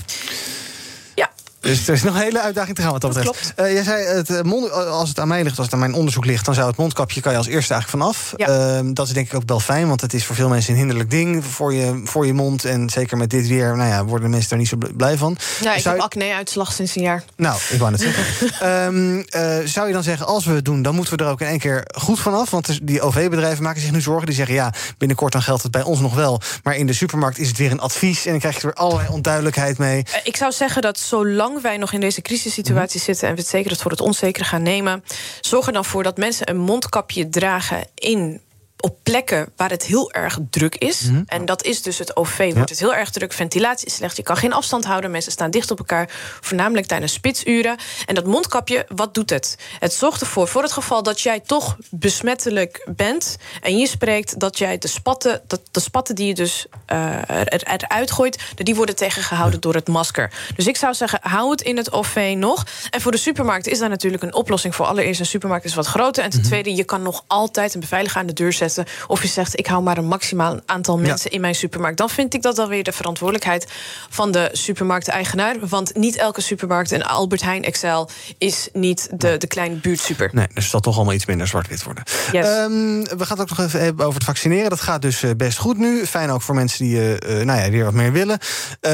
Dus er is nog een hele uitdaging te gaan wat dat, betreft. Eh, jij zei, het, eh, mond, als het aan mij ligt, als het aan mijn onderzoek ligt... dan zou het mondkapje kan je als eerste eigenlijk vanaf. Ehm, dat is denk ik ook wel fijn, want het is voor veel mensen een hinderlijk ding... voor je, voor je mond. En zeker met dit weer nou ja, worden mensen daar niet zo blij van. Ja, ik Zou heb je- acne-uitslag sinds een jaar. Nou, ik wou net zeggen. [laughs] Ehm, eh, zou je dan zeggen, als we het doen, dan moeten we er ook in één keer goed vanaf? Want dus die OV-bedrijven maken zich nu zorgen. Die zeggen, ja, binnenkort dan geldt het bij ons nog wel. Maar in de supermarkt is het weer een advies. En dan krijg je er weer allerlei onduidelijkheid mee. Eh, Ik zou zeggen dat zolang wij nog in deze crisissituatie zitten... en we het zeker het voor het onzekere gaan nemen... zorg er dan voor dat mensen een mondkapje dragen in op plekken waar het heel erg druk is. En dat is dus het OV. Wordt het heel erg druk, ventilatie is slecht. Je kan geen afstand houden, mensen staan dicht op elkaar. Voornamelijk tijdens spitsuren. En dat mondkapje, wat doet het? Het zorgt ervoor, voor het geval dat jij toch besmettelijk bent... en je spreekt dat jij de spatten, dat de spatten die je dus eh, er, er- eruit gooit... die worden tegengehouden door het masker. Dus ik zou zeggen, hou het in het OV nog. En voor de supermarkt is daar natuurlijk een oplossing voor. Allereerst, een supermarkt is wat groter. En ten tweede, je kan nog altijd een beveiliger aan de deur zetten. Of je zegt, ik hou maar een maximaal aantal mensen in mijn supermarkt. Dan vind ik dat dan weer de verantwoordelijkheid van de supermarkteigenaar. Want niet elke supermarkt, en Albert Heijn Excel... is niet de, de kleine buurtsuper. Nee, dus zal toch allemaal iets minder zwart-wit worden. Yes. Ehm, we gaan het ook nog even hebben over het vaccineren. Dat gaat dus eh, best goed nu. Fijn ook voor mensen die eh, eh, nou ja, weer wat meer willen.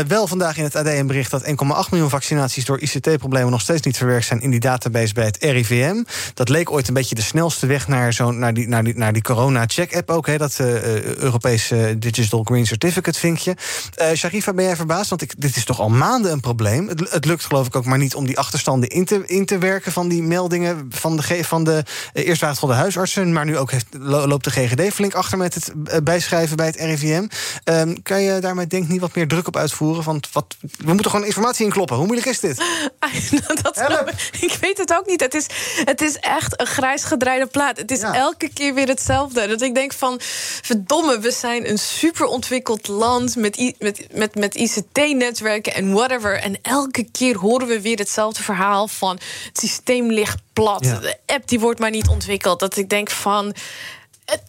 Wel vandaag in het AD een bericht dat 1,8 miljoen vaccinaties... door ICT-problemen nog steeds niet verwerkt zijn... in die database bij het RIVM. Dat leek ooit een beetje de snelste weg naar, zo'n naar die, naar die, naar die corona-check-app ook. Hè, dat eh, eh, Europese Digital Green Certificate vinkje. Eh Sharifa, ben jij verbaasd? Want ik, dit is toch al maanden een probleem. Het, het lukt geloof ik ook maar niet om die achterstanden in te, in te werken... van die meldingen van de, van de uh, eerst waren het gewoon de huisartsen... maar nu ook heeft, loopt de GGD flink achter met het eh, bijschrijven bij het RIVM. Ehm, kan je daarmee denk ik niet wat meer druk op uitvoeren? Want wat, we moeten gewoon informatie inkloppen. Hoe moeilijk is dit? [laughs] dat snap ik. ik weet het ook niet. Het is, het is echt een grijs gedraaide plaat. Het is elke keer weer hetzelfde. Dat ik denk van, verdomme, we zijn een super ontwikkeld land... met, met, met, met ICT-netwerken en whatever. En elke keer horen we weer hetzelfde verhaal van... het systeem ligt plat, Ja. de app die wordt maar niet ontwikkeld. Dat ik denk van... het-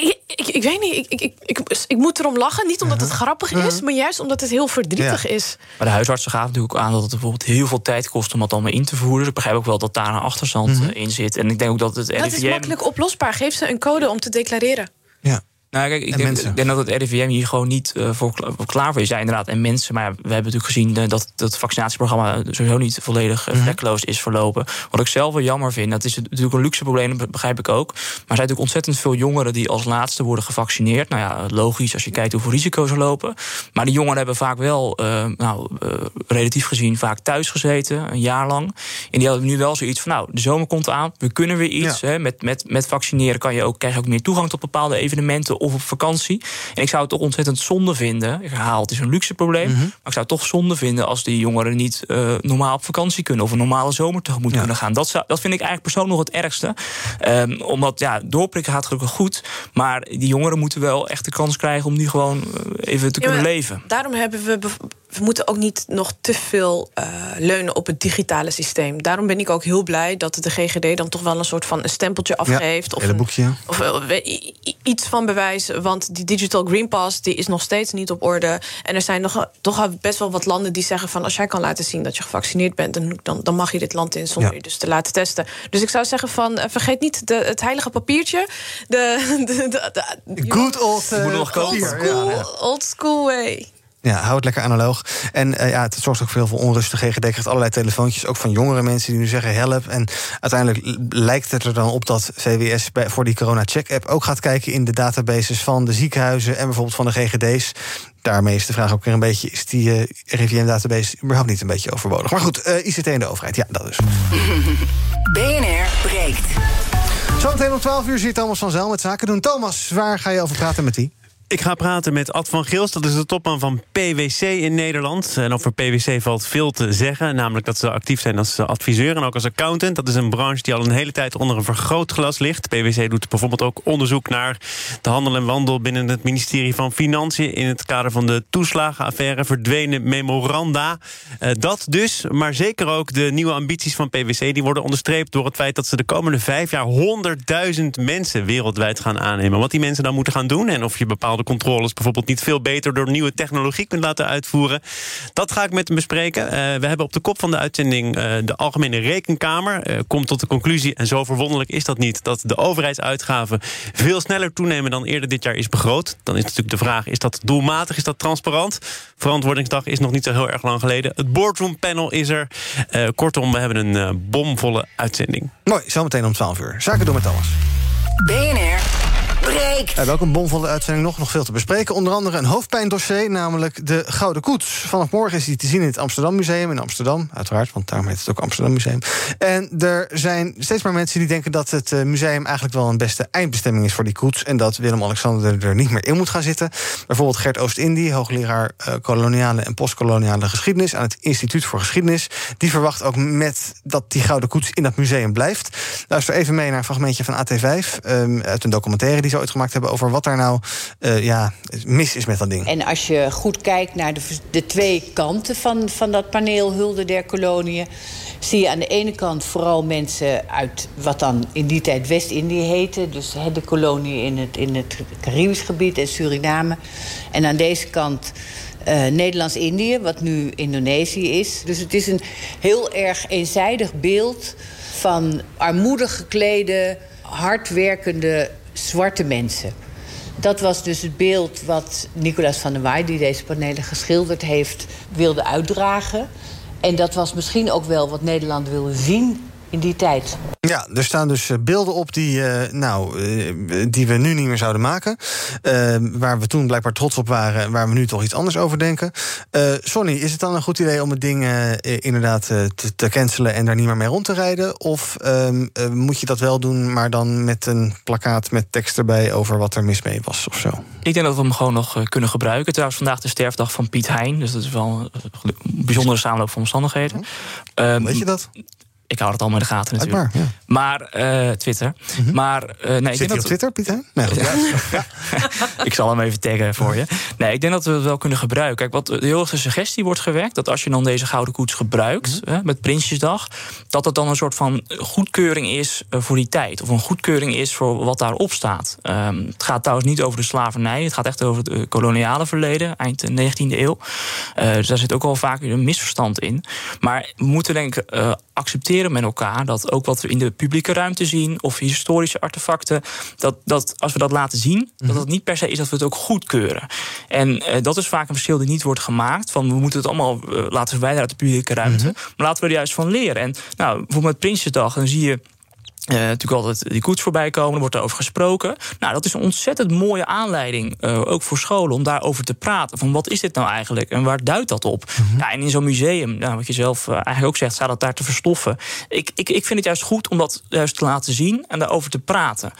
ik, ik, ik weet niet, ik, ik, ik, ik, ik moet erom lachen. Niet omdat het grappig is, maar juist omdat het heel verdrietig is. Maar de huisartsen gaven natuurlijk ook aan dat het bijvoorbeeld heel veel tijd kost om dat allemaal in te voeren. Dus ik begrijp ook wel dat daar een achterstand Mhm. eh, in zit. En ik denk ook dat het Dat is RIVM. makkelijk oplosbaar. Geef ze een code om te declareren. Nou, kijk, ik denk, dat het RIVM hier gewoon niet eh, voor, kla- voor klaar voor is. Ja, inderdaad, en mensen. Maar ja, we hebben natuurlijk gezien eh, dat dat vaccinatieprogramma sowieso niet volledig Mhm. uh, vlekkeloos is verlopen. Wat ik zelf wel jammer vind, dat is natuurlijk een luxe probleem, dat begrijp ik ook. Maar er zijn natuurlijk ontzettend veel jongeren die als laatste worden gevaccineerd. Nou ja, logisch als je kijkt hoeveel risico's er lopen. Maar die jongeren hebben vaak wel, eh, nou, eh, relatief gezien, vaak thuis gezeten, een jaar lang. En die hadden nu wel zoiets van, nou, de zomer komt aan, we kunnen weer iets. Hè, met, met, met vaccineren kan je ook, krijg je ook meer toegang tot bepaalde evenementen of op vakantie. En ik zou het toch ontzettend zonde vinden. Ik herhaal, het is een luxe probleem. Maar ik zou het toch zonde vinden als die jongeren niet eh, normaal op vakantie kunnen of een normale zomer tegemoet kunnen gaan. Dat, zou, dat vind ik eigenlijk persoonlijk nog het ergste. Ehm, omdat ja, doorprikken gaat gelukkig goed. Maar die jongeren moeten wel echt de kans krijgen om nu gewoon eh, even te Ja, kunnen leven. Daarom hebben we we moeten ook niet nog te veel uh, leunen op het digitale systeem. Daarom ben ik ook heel blij dat de GGD dan toch wel een soort van een stempeltje afgeeft. Ja, of een boekje. Of uh, iets van bewijs. Want die Digital Green Pass die is nog steeds niet op orde. En er zijn nog, toch best wel wat landen die zeggen van als jij kan laten zien dat je gevaccineerd bent, dan, dan, dan mag je dit land in zonder ja. je dus te laten testen. Dus ik zou zeggen van vergeet niet de, het heilige papiertje. De, [laughs] de, de, de good old, uh, old, school, old school way. Ja, hou het lekker analoog. En uh, ja, het zorgt ook voor heel veel onrust. De GGD krijgt allerlei telefoontjes, ook van jongere mensen die nu zeggen help. En uiteindelijk lijkt het er dan op dat VWS bij, voor die corona-check-app ook gaat kijken in de databases van de ziekenhuizen en bijvoorbeeld van de GGD's. Daarmee is de vraag ook weer een beetje: is die uh, RIVM-database überhaupt niet een beetje overbodig? Maar goed, uh, ICT in de overheid, ja, dat [laughs] is. BNR breekt. Zometeen om 12 uur zit Thomas van Zel met zaken doen. Thomas, waar ga je over praten met die? Ik ga praten met Ad van Gils, dat is de topman van PwC in Nederland. En over PwC valt veel te zeggen, namelijk dat ze actief zijn als adviseur en ook als accountant. Dat is een branche die al een hele tijd onder een vergrootglas ligt. PwC doet bijvoorbeeld ook onderzoek naar de handel en wandel binnen het ministerie van Financiën in het kader van de toeslagenaffaire, verdwenen memoranda. Uh, dat dus, maar zeker ook de nieuwe ambities van PwC, die worden onderstreept door het feit dat ze de komende vijf jaar 100.000 mensen wereldwijd gaan aannemen. Wat die mensen dan moeten gaan doen en of je bepaalde de controles bijvoorbeeld niet veel beter door nieuwe technologie kunt laten uitvoeren. Dat ga ik met hem bespreken. Uh, we hebben op de kop van de uitzending uh, de Algemene Rekenkamer. Uh, komt tot de conclusie, en zo verwonderlijk is dat niet, dat de overheidsuitgaven veel sneller toenemen dan eerder dit jaar is begroot. Dan is natuurlijk de vraag: is dat doelmatig? Is dat transparant? Verantwoordingsdag is nog niet zo heel erg lang geleden. Het boardroom panel is er. kortom, we hebben een bomvolle uitzending. Mooi, zometeen om 12 uur. Zaken doen met Thomas. BNR Uh, welkom bomvolle uitzending nog, nog veel te bespreken. Onder andere een hoofdpijndossier, namelijk de Gouden Koets. Vanaf morgen is die te zien in het Amsterdam Museum in Amsterdam. Uiteraard, want daarom heet het ook Amsterdam Museum. En er zijn steeds meer mensen die denken dat het museum eigenlijk wel een beste eindbestemming is voor die koets. En dat Willem-Alexander er niet meer in moet gaan zitten. Bijvoorbeeld Gert Oost-Indie, hoogleraar uh, koloniale en postkoloniale geschiedenis aan het Instituut voor Geschiedenis. Die verwacht ook met dat die Gouden Koets in dat museum blijft. Luister even mee naar een fragmentje van AT5 um, uit een documentaire die ze ooit gemaakt hebben over wat daar nou uh, ja, mis is met dat ding. En als je goed kijkt naar de, de twee kanten van, van dat paneel Hulde der Koloniën, zie je aan de ene kant vooral mensen uit wat dan in die tijd West-Indië heette. Dus de kolonie in het, in het Caribisch gebied en Suriname. En aan deze kant uh, Nederlands-Indië, wat nu Indonesië is. Dus het is een heel erg eenzijdig beeld van armoedig geklede, hardwerkende zwarte mensen. Dat was dus het beeld wat Nicolas van der Waai, die deze panelen geschilderd heeft, wilde uitdragen. En dat was misschien ook wel wat Nederland wilde zien in die tijd. Ja, er staan dus beelden op die, uh, nou, uh, die we nu niet meer zouden maken. Uh, waar we toen blijkbaar trots op waren, waar we nu toch iets anders over denken. Sonny, is het dan een goed idee om het ding inderdaad te, te, cancelen en daar niet meer mee rond te rijden? Of ehm, moet je dat wel doen, maar dan met een plakkaat met tekst erbij over wat er mis mee was of zo? Ik denk dat we hem gewoon nog kunnen gebruiken. Trouwens, vandaag de sterfdag van Piet Hein. Dus dat is wel een bijzondere samenloop van omstandigheden. Weet je dat? Ik hou het allemaal in de gaten natuurlijk. ja. Maar uh, Twitter. Mm -hmm. Maar uh, nee, Zit ik denk op Twitter, Pieter? Nee, [laughs] ja. ja. [laughs] ik zal hem even taggen voor je. Nee, ik denk dat we het wel kunnen gebruiken. Kijk, wat de heel erg de suggestie wordt gewekt, dat als je dan deze gouden koets gebruikt mm -hmm. hè, met Prinsjesdag, dat het dan een soort van goedkeuring is voor die tijd, of een goedkeuring is voor wat daarop staat. Um, het gaat trouwens niet over de slavernij. Het gaat echt over het koloniale verleden, eind 19e eeuw. Uh, dus daar zit ook al vaak een misverstand in. Maar we moeten denk ik accepteren met elkaar dat ook wat we in de publieke ruimte zien of historische artefacten, dat, dat als we dat laten zien, mm -hmm. dat het niet per se is dat we het ook goedkeuren. En uh, dat is vaak een verschil die niet wordt gemaakt. Van we moeten het allemaal uh, laten verwijderen uit de publieke ruimte. Mm -hmm. Maar laten we er juist van leren. En nou, bijvoorbeeld met Prinsjesdag, dan zie je. Uh, natuurlijk altijd die koets voorbij komen, er wordt over gesproken. Nou, dat is een ontzettend mooie aanleiding, uh, ook voor scholen, om daarover te praten. Van wat is dit nou eigenlijk en waar duidt dat op? Mm -hmm. ja, en in zo'n museum, nou, wat je zelf uh, eigenlijk ook zegt, staat dat daar te verstoffen. Ik, ik, ik vind het juist goed om dat juist te laten zien en daarover te praten.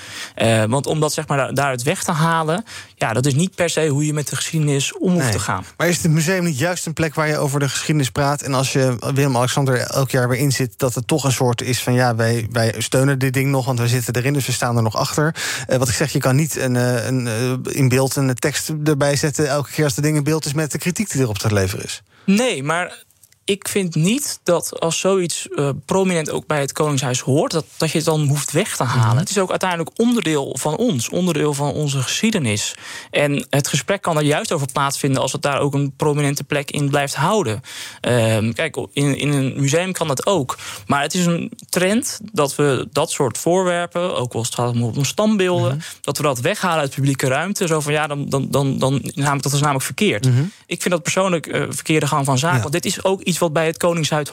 want om dat zeg maar daaruit weg te halen, ja, dat is niet per se hoe je met de geschiedenis om hoeft nee. te gaan. Maar is het museum niet juist een plek waar je over de geschiedenis praat? En als je Willem-Alexander elk jaar weer in zit, dat het toch een soort is van ja, wij, wij steunen dit ding nog, want we zitten erin, dus we staan er nog achter. Uh, wat ik zeg, je kan niet een, een, een, in beeld een tekst erbij zetten elke keer als het ding in beeld is met de kritiek die erop te leveren is. Nee, maar ik vind niet dat als zoiets uh, prominent ook bij het Koningshuis hoort, dat, dat je het dan hoeft weg te halen. Mhm. Het is ook uiteindelijk onderdeel van ons, onderdeel van onze geschiedenis. En het gesprek kan er juist over plaatsvinden als het daar ook een prominente plek in blijft houden. Uh, kijk, in, in een museum kan dat ook. Maar het is een trend dat we dat soort voorwerpen, ook als het gaat om standbeelden, -hmm. dat we dat weghalen uit publieke ruimte. Zo van ja, dan, dan, dan, dan namelijk, dat is namelijk verkeerd. -hmm. Ik vind dat persoonlijk uh, verkeerde gang van zaken. Want dit is ook iets wat bij het Koningshuis,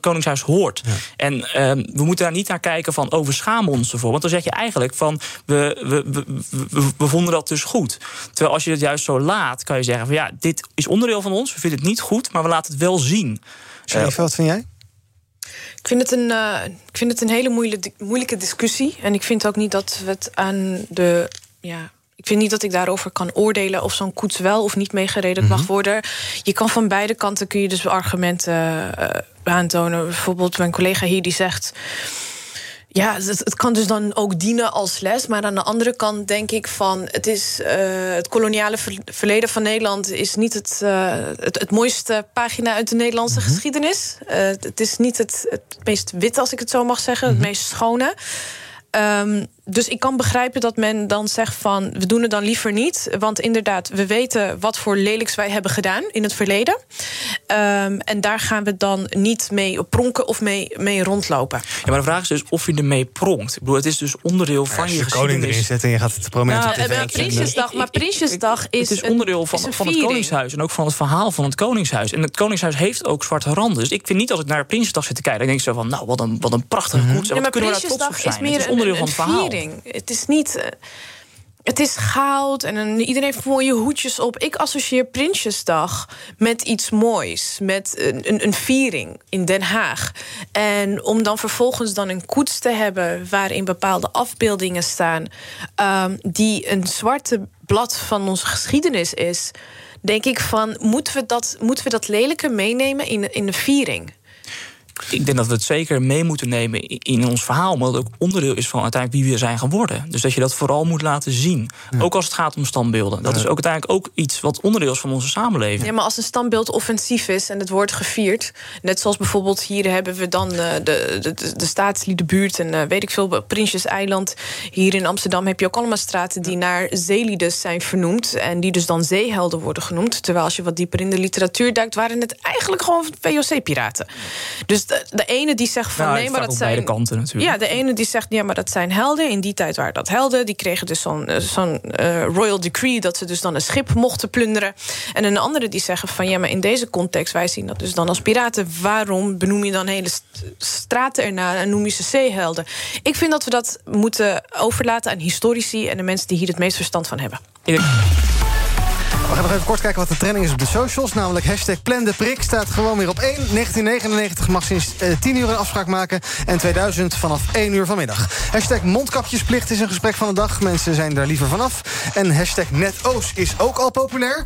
Koningshuis hoort. Ja. En uh, we moeten daar niet naar kijken van overschamen ons ervoor. Want dan zeg je eigenlijk van we, we, we, we, we vonden dat dus goed. Terwijl als je het juist zo laat, kan je zeggen van ja, dit is onderdeel van ons. We vinden het niet goed, maar we laten het wel zien. Sharif, wat vind jij? Ik vind het een, uh, ik vind het een hele moeilijke, moeilijke discussie. En ik vind ook niet dat we het aan de. Ja, ik vind niet dat ik daarover kan oordelen of zo'n koets wel of niet meegereden mm -hmm. mag worden. Je kan van beide kanten kun je dus argumenten uh, aantonen. Bijvoorbeeld mijn collega hier die zegt. Ja, het, het, kan dus dan ook dienen als les. Maar aan de andere kant denk ik van... het, is, uh, het koloniale ver, verleden van Nederland is niet het, uh, het, het, mooiste pagina uit de Nederlandse mm -hmm. geschiedenis. Uh, het is niet het, het meest wit, als ik het zo mag zeggen. Mm -hmm. Het meest schone. Um, dus ik kan begrijpen dat men dan zegt van... we doen het dan liever niet. Want inderdaad, we weten wat voor lelijks wij hebben gedaan in het verleden. Um, en daar gaan we dan niet mee pronken of mee, mee rondlopen. Ja, maar de vraag is dus of je ermee pronkt. Ik bedoel, het is dus onderdeel van ja, je, je koning erin zet en je gaat het prominent nou, op ja, Prinsjesdag, maar Prinsjesdag is Het is onderdeel van, is een van het Koningshuis... en ook van het verhaal van het Koningshuis. En het Koningshuis heeft ook zwarte randen. Dus ik vind niet als ik naar Prinsjesdag zit te kijken... dan denk ik zo van, nou, wat een, wat een prachtige Mhm. mm -hmm. koets. En ja, wat maar kunnen we daar trots op zijn? is meer het is onderdeel een, van het verhaal. Het is niet... Uh, het is goud en een, iedereen heeft mooie hoedjes op. Ik associeer Prinsjesdag met iets moois. Met een, een, een, viering in Den Haag. En om dan vervolgens dan een koets te hebben... waarin bepaalde afbeeldingen staan... Um, die een zwarte blad van onze geschiedenis is... denk ik van, moeten we dat, moeten we dat lelijke meenemen in, in de viering? Ik denk dat we het zeker mee moeten nemen in ons verhaal. Omdat het ook onderdeel is van uiteindelijk wie we zijn geworden. Dus dat je dat vooral moet laten zien. Ja. Ook als het gaat om standbeelden. Dat ja. is ook uiteindelijk ook iets wat onderdeel is van onze samenleving. Ja, maar als een standbeeld offensief is en het wordt gevierd. Net zoals bijvoorbeeld hier hebben we dan uh, de, de, de, de staatsliedenbuurt. En uh, weet ik veel, Prinsjeseiland. Hier in Amsterdam heb je ook allemaal straten die naar zeelieden zijn vernoemd. En die dus dan zeehelden worden genoemd. Terwijl als je wat dieper in de literatuur duikt, waren het eigenlijk gewoon VOC-piraten. Dus de, de, ene die zegt van nou, nee, maar dat zijn. beide kanten natuurlijk. Ja, de ene die zegt ja, maar dat zijn helden. In die tijd waren dat helden. Die kregen dus zo'n zo'n uh, royal decree dat ze dus dan een schip mochten plunderen. En een andere die zeggen van ja, maar in deze context, wij zien dat dus dan als piraten. Waarom benoem je dan hele st straten erna en noem je ze zeehelden? Ik vind dat we dat moeten overlaten aan historici en de mensen die hier het meest verstand van hebben. We gaan nog even kort kijken wat de trending is op de socials. Namelijk hashtag plan de prik staat gewoon weer op 1. 1999 mag sinds uh, 10 uur een afspraak maken. En 2000 vanaf 1 uur vanmiddag. Hashtag mondkapjesplicht is een gesprek van de dag. Mensen zijn daar liever vanaf. En hashtag NetOos is ook al populair.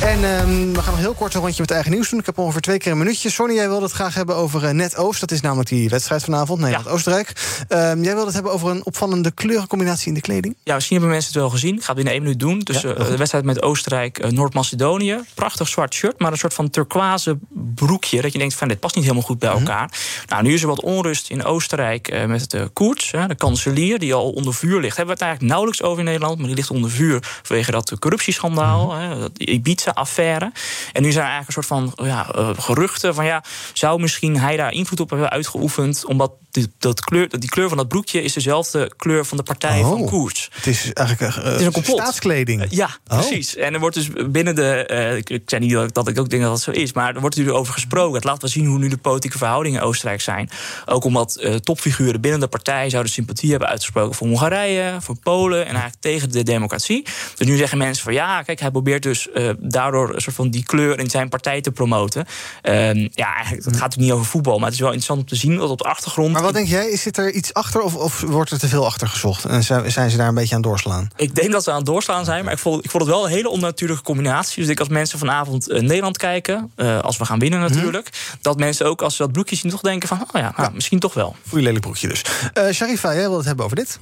En um, we gaan nog heel kort een rondje met eigen nieuws doen. Ik heb ongeveer twee keer een minuutje. Sonny, jij wilde het graag hebben over uh, NetOos. Dat is namelijk die wedstrijd vanavond, Nederland-Oostenrijk. Ja. Um, jij wilde het hebben over een opvallende kleurencombinatie in de kleding. Ja, misschien hebben mensen het wel gezien. Ik ga het binnen één minuut doen. Dus ja, uh, de wedstrijd met Oostenrijk uh, Noord-Macedonië. Prachtig zwart shirt, maar een soort van turquoise broekje. Dat je denkt van dit past niet helemaal goed bij elkaar. Mm -hmm. Nou, nu is er wat onrust in Oostenrijk uh, met de Koerts, de kanselier, die al onder vuur ligt. Hebben we het eigenlijk nauwelijks over in Nederland, maar die ligt onder vuur vanwege dat corruptieschandaal, mm -hmm. dat Ibiza-affaire. En nu zijn er eigenlijk een soort van ja, uh, geruchten van ja, zou misschien hij daar invloed op hebben uitgeoefend, omdat die, dat kleur, die kleur van dat broekje is dezelfde kleur van de partij oh, van Koerts. Het is eigenlijk het is een complot. staatskleding. ja, oh. precies. En er wordt dus binnen de. Uh, ik, ik zei niet dat, dat ik ook denk dat dat zo is, maar er wordt natuurlijk over gesproken. Het laat wel zien hoe nu de politieke verhoudingen in Oostenrijk zijn. Ook omdat topfiguren binnen de partij zouden sympathie hebben uitgesproken voor Hongarije, voor Polen en eigenlijk tegen de democratie. Dus nu zeggen mensen van ja, kijk, hij probeert dus daardoor een soort van die kleur in zijn partij te promoten. Uh, ja, eigenlijk, het gaat natuurlijk niet over voetbal, maar het is wel interessant om te zien dat op de achtergrond. Wat denk jij? Zit er iets achter of, of wordt er te veel achter gezocht? En zijn ze daar een beetje aan doorslaan? Ik denk dat ze aan het doorslaan zijn, maar ik vond, ik vond het wel een hele onnatuurlijke combinatie. Dus ik als mensen vanavond uh, Nederland kijken, uh, als we gaan winnen natuurlijk, hmm. dat mensen ook als ze dat broekje zien toch denken van, oh ja, nou, ja. misschien toch wel. Voor je lelijk broekje dus. Uh, Sharifa, jij wil het hebben over dit?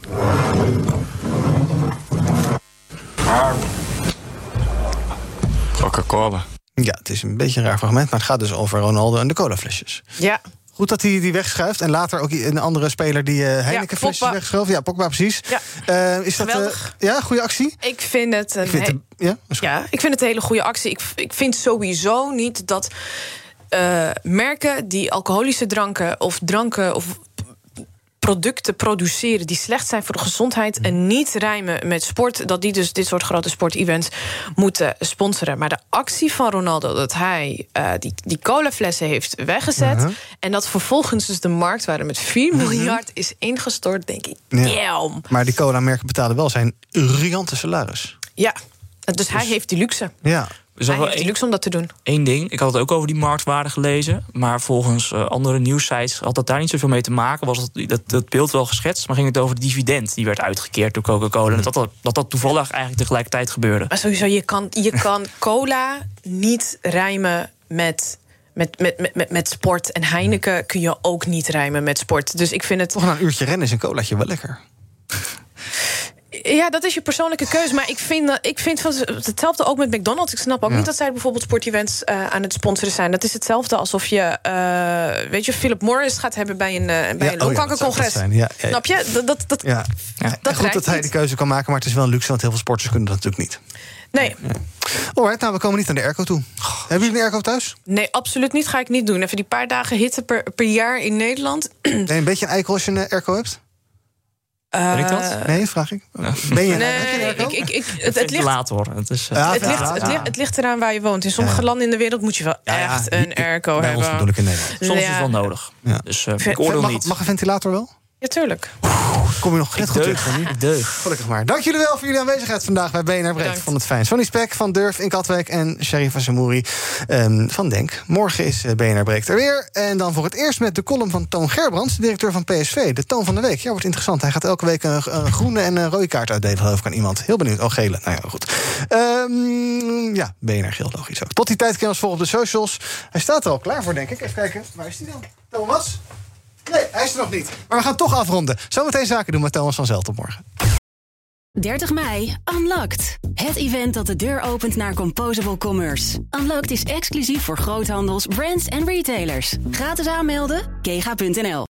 Coca-Cola. Ja, het is een beetje een raar fragment, maar het gaat dus over Ronaldo en de colaflesjes. Ja. Goed dat hij die wegschuift. En later ook een andere speler die uh, Heineken Pogba. wegschoof. Ja, Pogba precies. Ja. Uh, is dat uh, Geweldig. ja, goede actie? Ik vind het een, Ik vind he- het, ja? ja, ik vind het een hele goede actie. Ik, ik vind sowieso niet dat eh, merken die alcoholische dranken of dranken of producten produceren die slecht zijn voor de gezondheid en niet rijmen met sport, dat die dus dit soort grote sportevents moeten sponsoren. Maar de actie van Ronaldo, dat hij eh, die, die colaflessen heeft weggezet Mhm. en dat vervolgens dus de marktwaarde met 4 miljard is ingestort, denk ik. Ja. Maar die cola-merken betalen wel zijn riante salaris. Ja, dus hij heeft die luxe. Ja. Hij nog wel één, luxe om dat te doen. één ding. Ik had het ook over die marktwaarde gelezen. Maar volgens eh, andere nieuwsites had dat daar niet zoveel mee te maken. Was dat, dat, dat beeld wel geschetst. Maar ging het over de dividend die werd uitgekeerd door Coca-Cola. En dat dat, dat dat toevallig eigenlijk tegelijkertijd gebeurde. Maar sowieso, je kan, je kan cola niet rijmen met, met, met, met, met, met sport. En Heineken kun je ook niet rijmen met sport. Dus ik vind het. Toch een uurtje rennen is een colaatje wel lekker. Ja, dat is je persoonlijke keuze. Maar ik vind, dat- ik vind van, hetzelfde ook met McDonald's. Ik snap ook Ja. niet dat zij bijvoorbeeld sportevents eh aan het sponsoren zijn. Dat is hetzelfde alsof je, eh, weet je, Philip Morris gaat hebben bij een, eh, bij Ja, een oh dat longkankercongres. dat zijn. Ja. Snap je? Dat, dat, dat, Ja. En goed dat hij de keuze kan maken, maar het is wel een luxe, want heel veel sporters kunnen dat natuurlijk niet. Nee, Alright, nou, we komen niet aan de airco toe. Hebben jullie een airco thuis? nee, absoluut niet. Ga ik niet doen. Even die paar dagen hitte per, per jaar in Nederland. Een beetje een eikel als je een airco hebt? Ben ik dat? Eh, Nee, vraag ik. Ben je een, Nee, ik, ik, ik, het, het, ligt, Ventilator. Het is, eh, Ja, het, ligt, ja, het, ligt, het ligt eraan waar je woont. In sommige Ja. landen in de wereld moet je wel echt een airco Bij ons hebben. bedoel ik in Nederland. soms is het wel nodig. Ja. Dus eh, ik oordeel Mag, niet. mag een ventilator wel? Ja, tuurlijk. Kom je nog net goed terug van ik deug. Gelukkig maar. Dank jullie wel voor jullie aanwezigheid vandaag bij BNR Breed. Van het fijn. Sonny Spek van Durf in Katwijk en Sherifa Samouri ehm, van Denk. Morgen is eh, BNR Breekt er weer. En dan voor het eerst met de column van Toon Gerbrands, de directeur van PSV. De toon van de week. Ja, wordt interessant. Hij gaat elke week een, een groene en een rode kaart uitdelen, geloof ik, aan iemand. Heel benieuwd. Oh, gele. Nou ja, goed. Ehm, ja, BNR geel, logisch ook. Tot die tijd kun je ons volgen op de socials. Hij staat er al klaar voor, denk ik. Even kijken. Waar is hij dan? Thomas? Nee, hij is er nog niet. Maar we gaan toch afronden. Zometeen zaken doen met Thomas van Zelt op morgen. 30 mei, Unlocked. Het event dat de deur opent naar Composable Commerce. Unlocked is exclusief voor groothandels, brands en retailers. Gratis aanmelden, kega.nl.